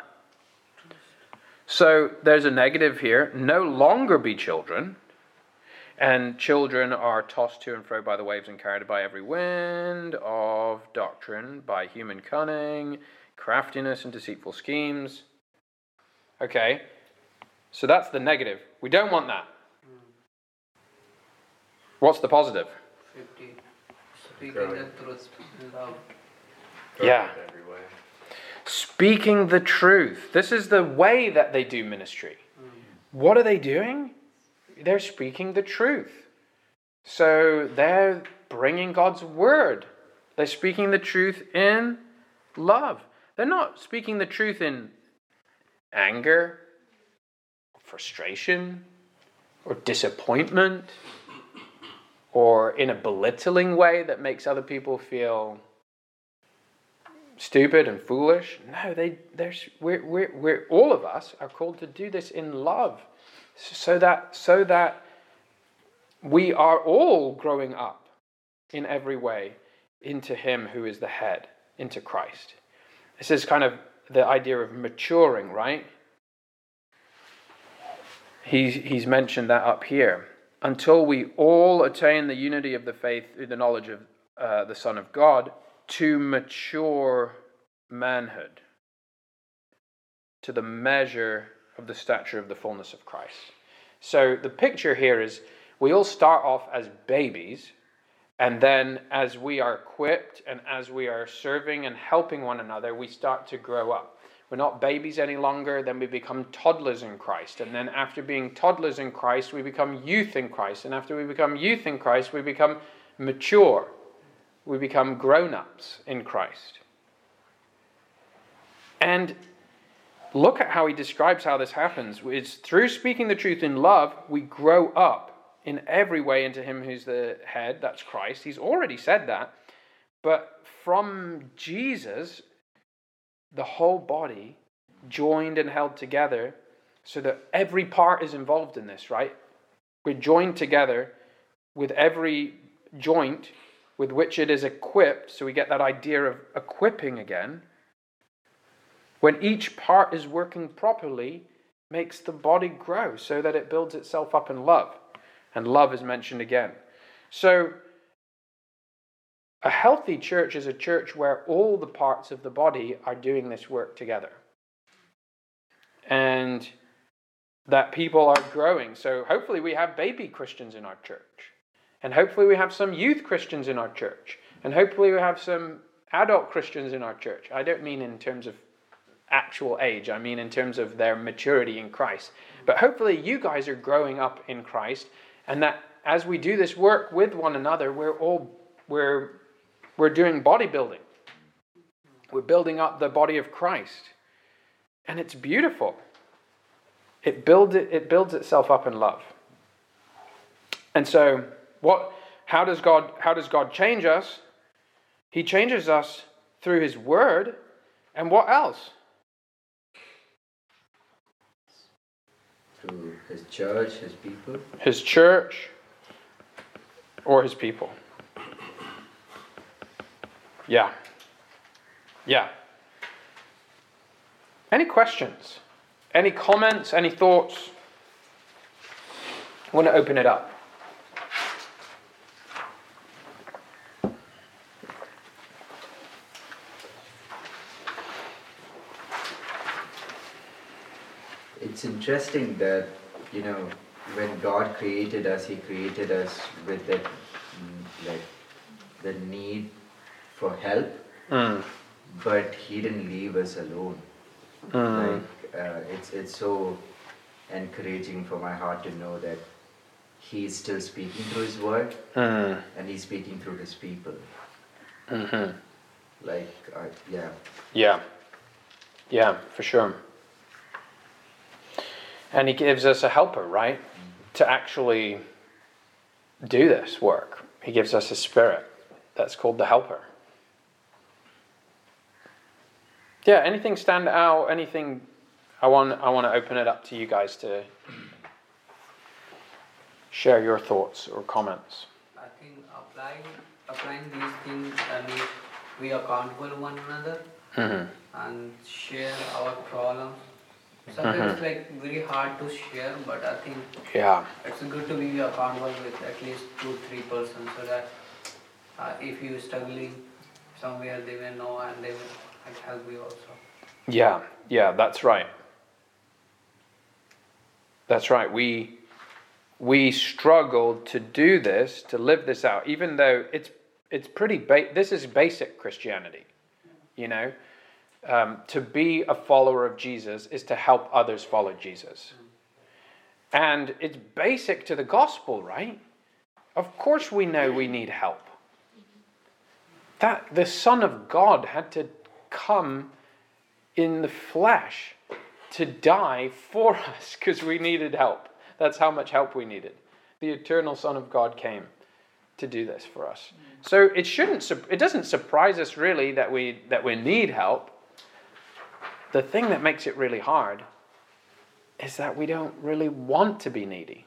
Speaker 1: So there's a negative here no longer be children. And children are tossed to and fro by the waves and carried by every wind of doctrine, by human cunning, craftiness, and deceitful schemes. Okay, so that's the negative. We don't want that. Hmm. What's the positive?
Speaker 10: 50. Speaking the truth in.
Speaker 1: Yeah. Speaking the truth. This is the way that they do ministry. Hmm. What are they doing? They're speaking the truth. So they're bringing God's word. They're speaking the truth in love. They're not speaking the truth in anger, frustration, or disappointment, or in a belittling way that makes other people feel stupid and foolish. No, they, they're, we're, we're, we're, all of us are called to do this in love so that, so that we are all growing up in every way into Him who is the head, into Christ. This is kind of the idea of maturing, right? He's, he's mentioned that up here. Until we all attain the unity of the faith through the knowledge of uh, the Son of God to mature manhood, to the measure of the stature of the fullness of Christ. So the picture here is we all start off as babies, and then as we are equipped and as we are serving and helping one another, we start to grow up. We're not babies any longer, then we become toddlers in Christ. And then after being toddlers in Christ, we become youth in Christ. And after we become youth in Christ, we become mature. We become grown ups in Christ. And look at how he describes how this happens. It's through speaking the truth in love, we grow up in every way into him who's the head, that's Christ. He's already said that. But from Jesus, the whole body joined and held together so that every part is involved in this, right? We're joined together with every joint with which it is equipped. So we get that idea of equipping again. When each part is working properly, makes the body grow so that it builds itself up in love. And love is mentioned again. So a healthy church is a church where all the parts of the body are doing this work together. And that people are growing. So hopefully we have baby Christians in our church. And hopefully we have some youth Christians in our church. And hopefully we have some adult Christians in our church. I don't mean in terms of actual age, I mean in terms of their maturity in Christ. But hopefully you guys are growing up in Christ and that as we do this work with one another, we're all we're we're doing bodybuilding. We're building up the body of Christ. And it's beautiful. It builds, it, it builds itself up in love. And so, what, how, does God, how does God change us? He changes us through His Word. And what else?
Speaker 6: Through His church, His people.
Speaker 1: His church or His people. Yeah. Yeah. Any questions? Any comments? Any thoughts? I want to open it up.
Speaker 6: It's interesting that, you know, when God created us, He created us with that, mm, like, the need for help,
Speaker 1: Mm.
Speaker 6: but He didn't leave us alone.
Speaker 1: Mm.
Speaker 6: Like, uh, it's it's so encouraging for my heart to know that He's still speaking through His Word,
Speaker 1: Mm.
Speaker 6: and He's speaking through His people.
Speaker 1: hmm
Speaker 6: Like, uh, yeah.
Speaker 1: Yeah. Yeah, for sure. And he gives us a helper, right? To actually do this work. He gives us a spirit. That's called the helper. Yeah, anything stand out? Anything I want I want to open it up to you guys to share your thoughts or comments.
Speaker 10: I think applying applying these things uh, need we accountable one another
Speaker 1: Mhm.
Speaker 10: and share our problems. Sometimes it's like very hard to share, but I think
Speaker 1: Yeah.
Speaker 10: it's good to be a accountable with at least two, three persons so that uh, if you're struggling somewhere, they will know and they will help you also.
Speaker 1: Yeah, yeah, that's right. That's right. We we struggled to do this, to live this out, even though it's it's pretty ba- this is basic Christianity. You know, um, to be a follower of Jesus is to help others follow Jesus, and it's basic to the gospel, right? Of course, we know we need help. That the Son of God had to come in the flesh to die for us because we needed help. That's how much help we needed. The eternal Son of God came to do this for us. So it shouldn't it doesn't surprise us really that we that we need help. The thing that makes it really hard is that we don't really want to be needy.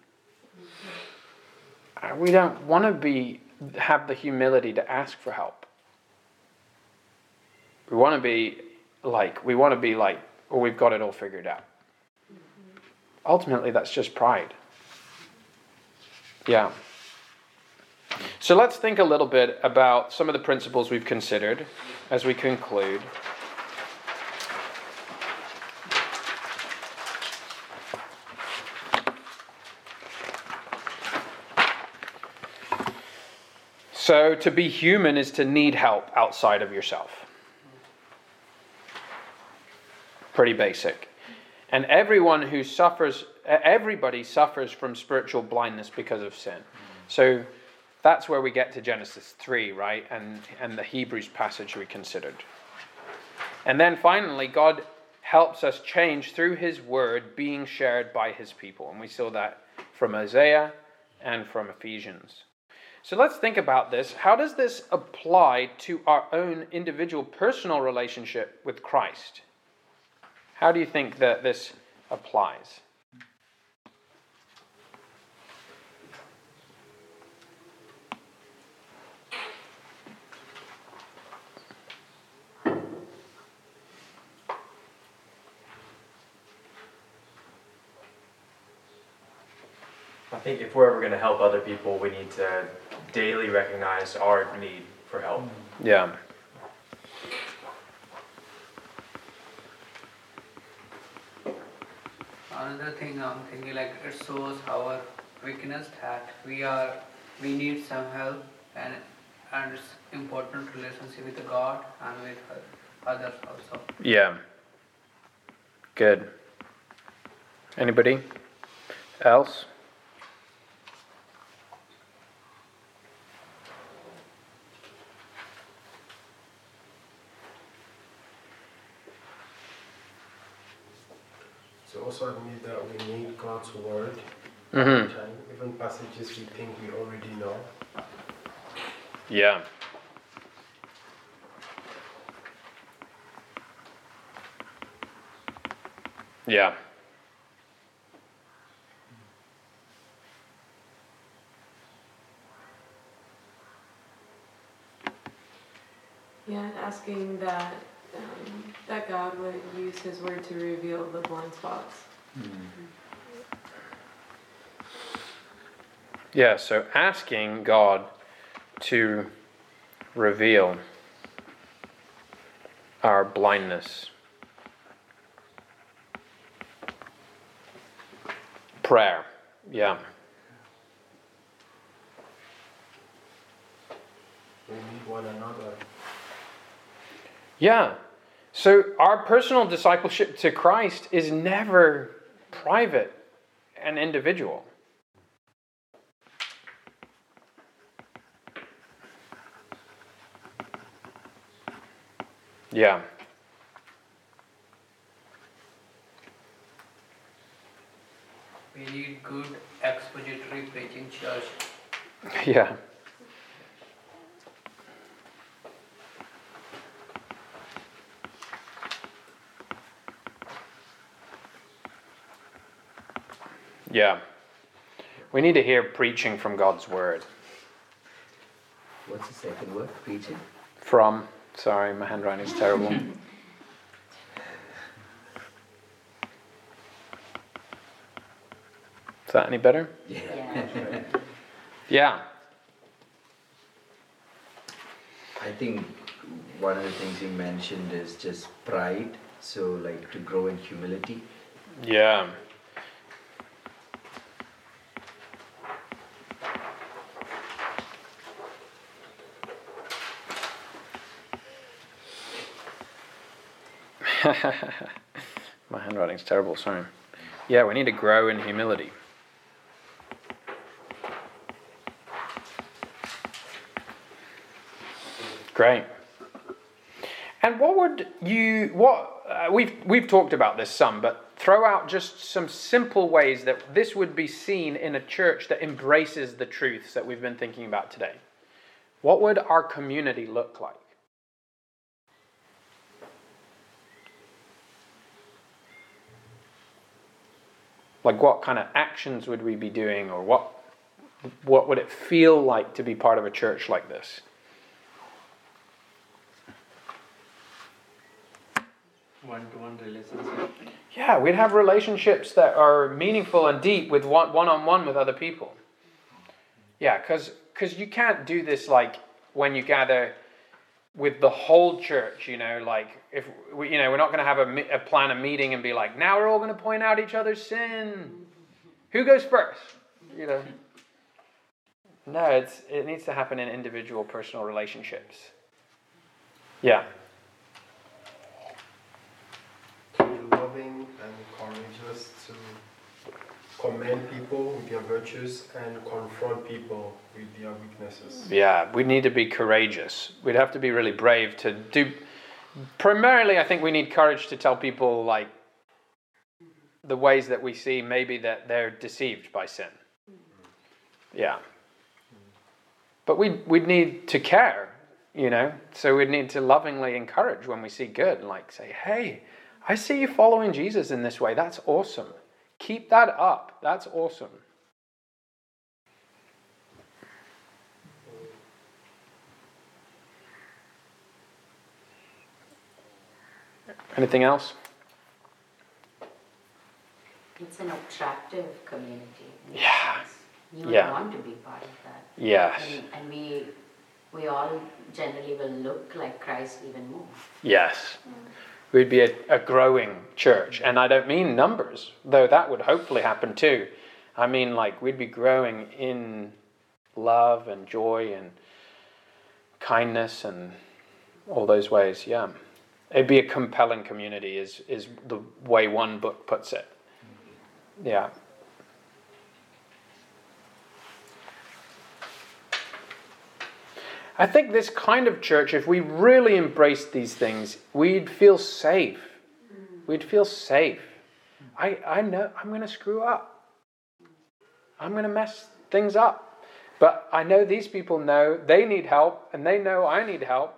Speaker 1: Uh, We don't want to be have the humility to ask for help. We want to be like we want to be like or we've got it all figured out. Ultimately, that's just pride. Yeah. So let's think a little bit about some of the principles we've considered as we conclude. So, to be human is to need help outside of yourself. Pretty basic. And everyone who suffers, everybody suffers from spiritual blindness because of sin. So that's where we get to Genesis 3, right? And, and the Hebrews passage we considered. And then finally, God helps us change through his word being shared by his people. And we saw that from Isaiah and from Ephesians. So let's think about this. How does this apply to our own individual personal relationship with Christ? How do you think that this applies?
Speaker 5: I think if we're ever going to help other people, we need to daily recognize our need for help.
Speaker 1: Yeah.
Speaker 10: Another thing I'm thinking like it shows our weakness that we are we need some help and and it's important relationship with God and with others also.
Speaker 1: Yeah. Good. Anybody else?
Speaker 4: Also admit that we need God's word.
Speaker 1: Mhm.
Speaker 4: Time, Even passages we think we already know.
Speaker 1: Yeah. Yeah.
Speaker 3: Yeah, and asking that um, that God would use His word to reveal the blind spots.
Speaker 1: Yeah, so asking God to reveal our blindness. Prayer, yeah.
Speaker 4: We need one another.
Speaker 1: Yeah. So our personal discipleship to Christ is never private and individual. Yeah.
Speaker 10: We need good expository preaching church.
Speaker 1: Yeah. Yeah. We need to hear preaching from God's word.
Speaker 6: What's the second word? Preaching?
Speaker 1: From, sorry, my handwriting is terrible. Is that any better?
Speaker 6: Yeah.
Speaker 1: Yeah.
Speaker 6: I think one of the things you mentioned is just pride. So, like to grow in humility.
Speaker 1: Yeah. Handwriting's terrible, sorry. Yeah, we need to grow in humility. Great. And what would you what uh, we've we've talked about this some, but throw out just some simple ways that this would be seen in a church that embraces the truths that we've been thinking about today. What would our community look like? Like what kind of actions would we be doing or what what would it feel like to be part of a church like this?
Speaker 7: One-to-one relationship.
Speaker 1: Yeah, we'd have relationships that are meaningful and deep with one one on one with other people. Yeah, because because you can't do this like when you gather with the whole church. You know, like if we, you know, we're not going to have a, a plan a meeting and be like, now we're all going to point out each other's sin. Who goes first? You know. No, it's it needs to happen in individual personal relationships. Yeah.
Speaker 4: Loving and courageous, to commend people with their virtues and confront people with their weaknesses.
Speaker 1: Yeah, we need to be courageous. We'd have to be really brave to do. Primarily, I think we need courage to tell people like the ways that we see maybe that they're deceived by sin. Mm-hmm. Yeah. But we we'd need to care, you know. So we'd need to lovingly encourage when we see good and like say, "Hey, I see you following Jesus in this way. That's awesome. Keep that up. That's awesome." Anything else?
Speaker 9: It's an attractive community. in a
Speaker 1: Yeah.
Speaker 9: sense. You
Speaker 1: Yeah.
Speaker 9: want to be part of that.
Speaker 1: Yes.
Speaker 9: And, and we, we all generally will look like Christ even more.
Speaker 1: Yes. Mm. We'd be a, a growing church. And I don't mean numbers, though that would hopefully happen too. I mean, like, we'd be growing in love and joy and kindness and all those ways. Yeah. It'd be a compelling community, is, is the way one book puts it. Yeah. I think this kind of church, if we really embraced these things, we'd feel safe. We'd feel safe. I, I know I'm going to screw up. I'm going to mess things up. But I know these people know they need help and they know I need help.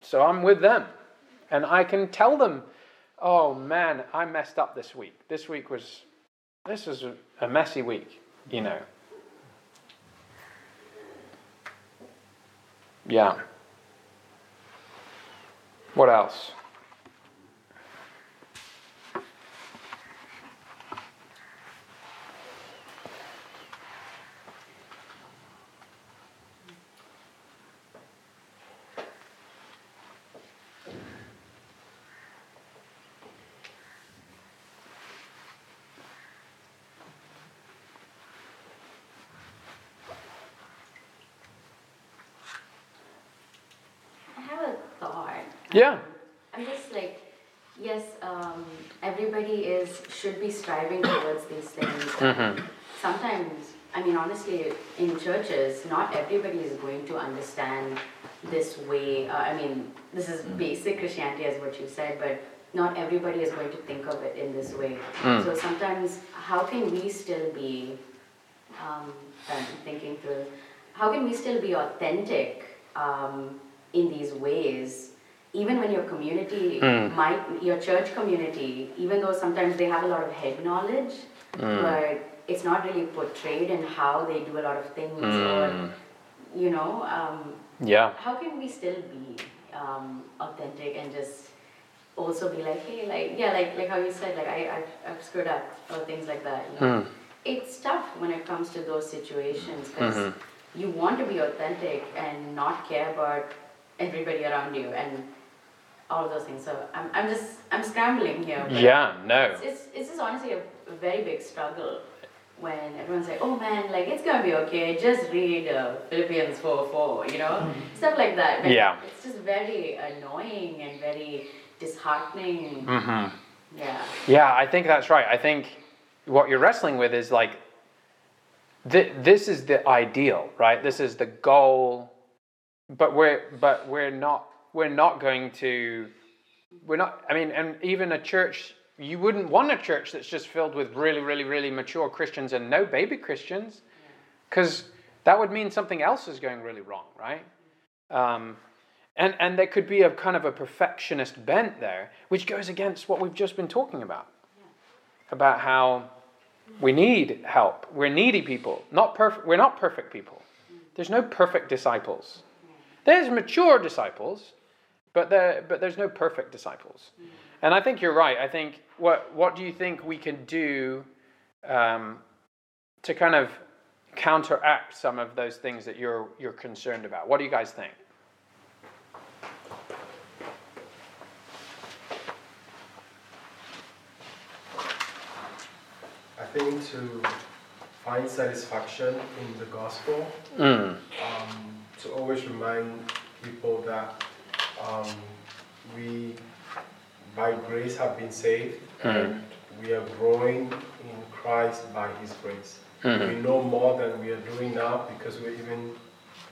Speaker 1: So I'm with them. And I can tell them, oh man, I messed up this week. This week was, this was a, a messy week, you know. Yeah. What else? Yeah.
Speaker 9: I'm just like, yes, um, everybody is should be striving towards these things.
Speaker 1: Mhm.
Speaker 9: Sometimes, I mean, honestly, in churches, not everybody is going to understand this way. Uh, I mean, this is basic Christianity, as what you said, but not everybody is going to think of it in this way.
Speaker 1: Mm.
Speaker 9: So sometimes, how can we still be um, thinking through how can we still be authentic um, in these ways even when your community
Speaker 1: Mm.
Speaker 9: might your church community even though sometimes they have a lot of head knowledge
Speaker 1: Mm.
Speaker 9: but it's not really portrayed in how they do a lot of things or
Speaker 1: Mm.
Speaker 9: you know um,
Speaker 1: Yeah.
Speaker 9: how can we still be um, authentic and just also be like hey like yeah like like how you said like I, I've, I've screwed up or things like that you know
Speaker 1: Mm.
Speaker 9: it's tough when it comes to those situations because
Speaker 1: Mhm.
Speaker 9: you want to be authentic and not care about everybody around you and all of those things. So I'm, I'm just I'm scrambling here. but
Speaker 1: Yeah, no.
Speaker 9: It's, it's, it's just honestly a, a very big struggle when everyone's like, oh man, like it's gonna be okay. Just read uh, Philippians 4 4, you know, stuff like that. But
Speaker 1: Yeah.
Speaker 9: It's just very annoying and very disheartening.
Speaker 1: Mm-hmm.
Speaker 9: Yeah.
Speaker 1: Yeah, I think that's right. I think what you're wrestling with is like, th- this is the ideal, right? This is the goal, but we're but we're not we're not going to we're not. I mean, and even a church, you wouldn't want a church that's just filled with really, really, really mature Christians and no baby Christians, because that would mean something else is going really wrong, right? Um, and and there could be a kind of a perfectionist bent there, which goes against what we've just been talking about, about how we need help. We're needy people, not perfect. We're not perfect people. There's no perfect disciples. There's mature disciples, but there but there's no perfect disciples. And I think you're right. I think what what do you think we can do um, to kind of counteract some of those things that you're you're concerned about? What do you guys think?
Speaker 4: I think to find satisfaction in the gospel,
Speaker 1: Mm.
Speaker 4: um, to always remind people that um, we, by grace, have been saved
Speaker 1: Mm.
Speaker 4: and we are growing in Christ by His grace.
Speaker 1: Mhm.
Speaker 4: We know more than we are doing now because we're even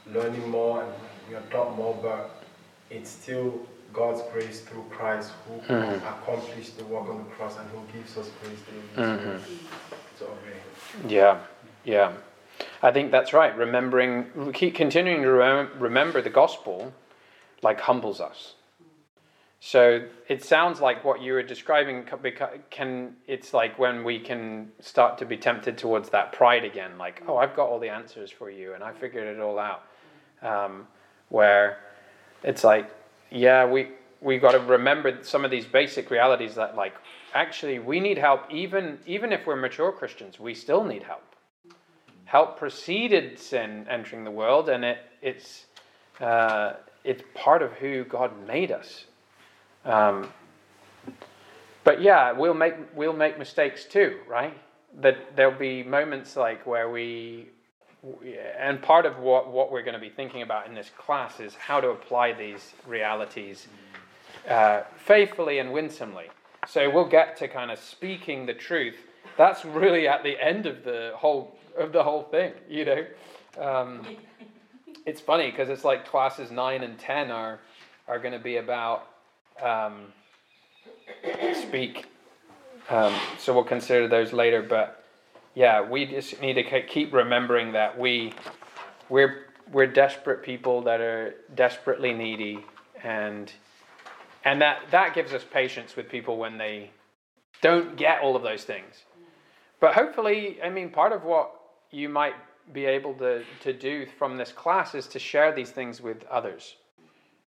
Speaker 4: learning more and we are taught more, but it's still God's grace through Christ who
Speaker 1: Mhm.
Speaker 4: accomplished the work on the cross and who gives us grace daily.
Speaker 1: Mhm.
Speaker 4: So, okay.
Speaker 1: Yeah, yeah. I think that's right. Remembering, keep continuing to remember the gospel, like humbles us. So it sounds like what you were describing can. It's like when we can start to be tempted towards that pride again, like, oh, I've got all the answers for you, and I figured it all out. Um, where it's like, yeah, we we got to remember some of these basic realities that, like, actually, we need help. Even even if we're mature Christians, we still need help help preceded sin entering the world, and it, it's, uh, it's part of who God made us. Um, but yeah, we'll make, we'll make mistakes too, right? That there'll be moments like where we, and part of what, what we're going to be thinking about in this class is how to apply these realities uh, faithfully and winsomely. So we'll get to kind of speaking the truth. That's really at the end of the whole of the whole thing, you know. Um, it's funny because it's like classes nine and ten are are going to be about um, speak. Um, so we'll consider those later. But yeah, we just need to keep remembering that we we're we're desperate people that are desperately needy, and and that that gives us patience with people when they don't get all of those things. But hopefully, I mean, part of what you might be able to, to do from this class is to share these things with others.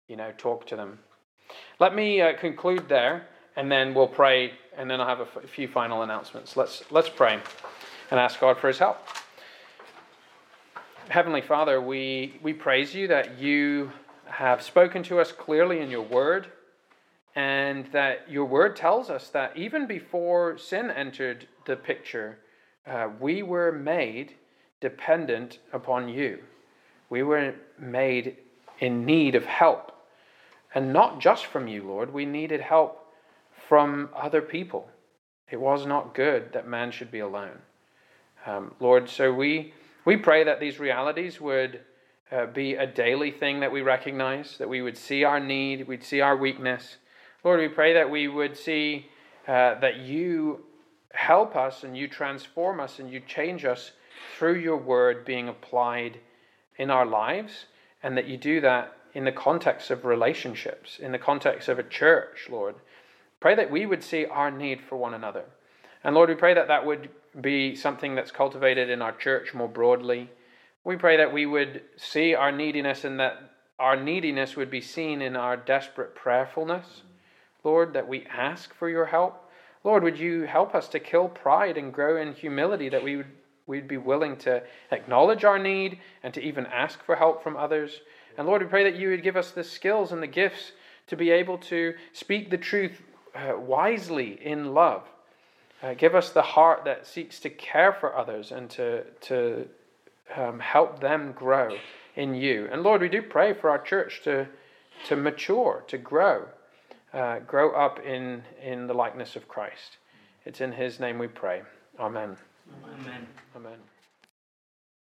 Speaker 1: You know, talk to them. Let me uh, conclude there, and then we'll pray, and then I'll have a f- few final announcements. Let's let's pray and ask God for His help. Heavenly Father, we we praise you that you have spoken to us clearly in your Word, and that your Word tells us that even before sin entered the picture, uh, we were made dependent upon you. We were made in need of help. And not just from you, Lord. We needed help from other people. It was not good that man should be alone. Um, Lord, so we, we pray that these realities would uh, be a daily thing that we recognize, that we would see our need, we'd see our weakness. Lord, we pray that we would see uh, that you help us and you transform us and you change us through your word being applied in our lives, and that you do that in the context of relationships, in the context of a church, Lord. Pray that we would see our need for one another. And Lord, we pray that that would be something that's cultivated in our church more broadly. We pray that we would see our neediness and that our neediness would be seen in our desperate prayerfulness. Lord, that we ask for your help. Lord, would you help us to kill pride and grow in humility, that we would we'd be willing to acknowledge our need and to even ask for help from others. And Lord, we pray that you would give us the skills and the gifts to be able to speak the truth uh, wisely in love. Uh, give us the heart that seeks to care for others and to, to um, help them grow in you. And Lord, we do pray for our church to, to mature, to grow, uh, grow up in, in the likeness of Christ. It's in his name we pray. Amen.
Speaker 2: Amen.
Speaker 1: Amen.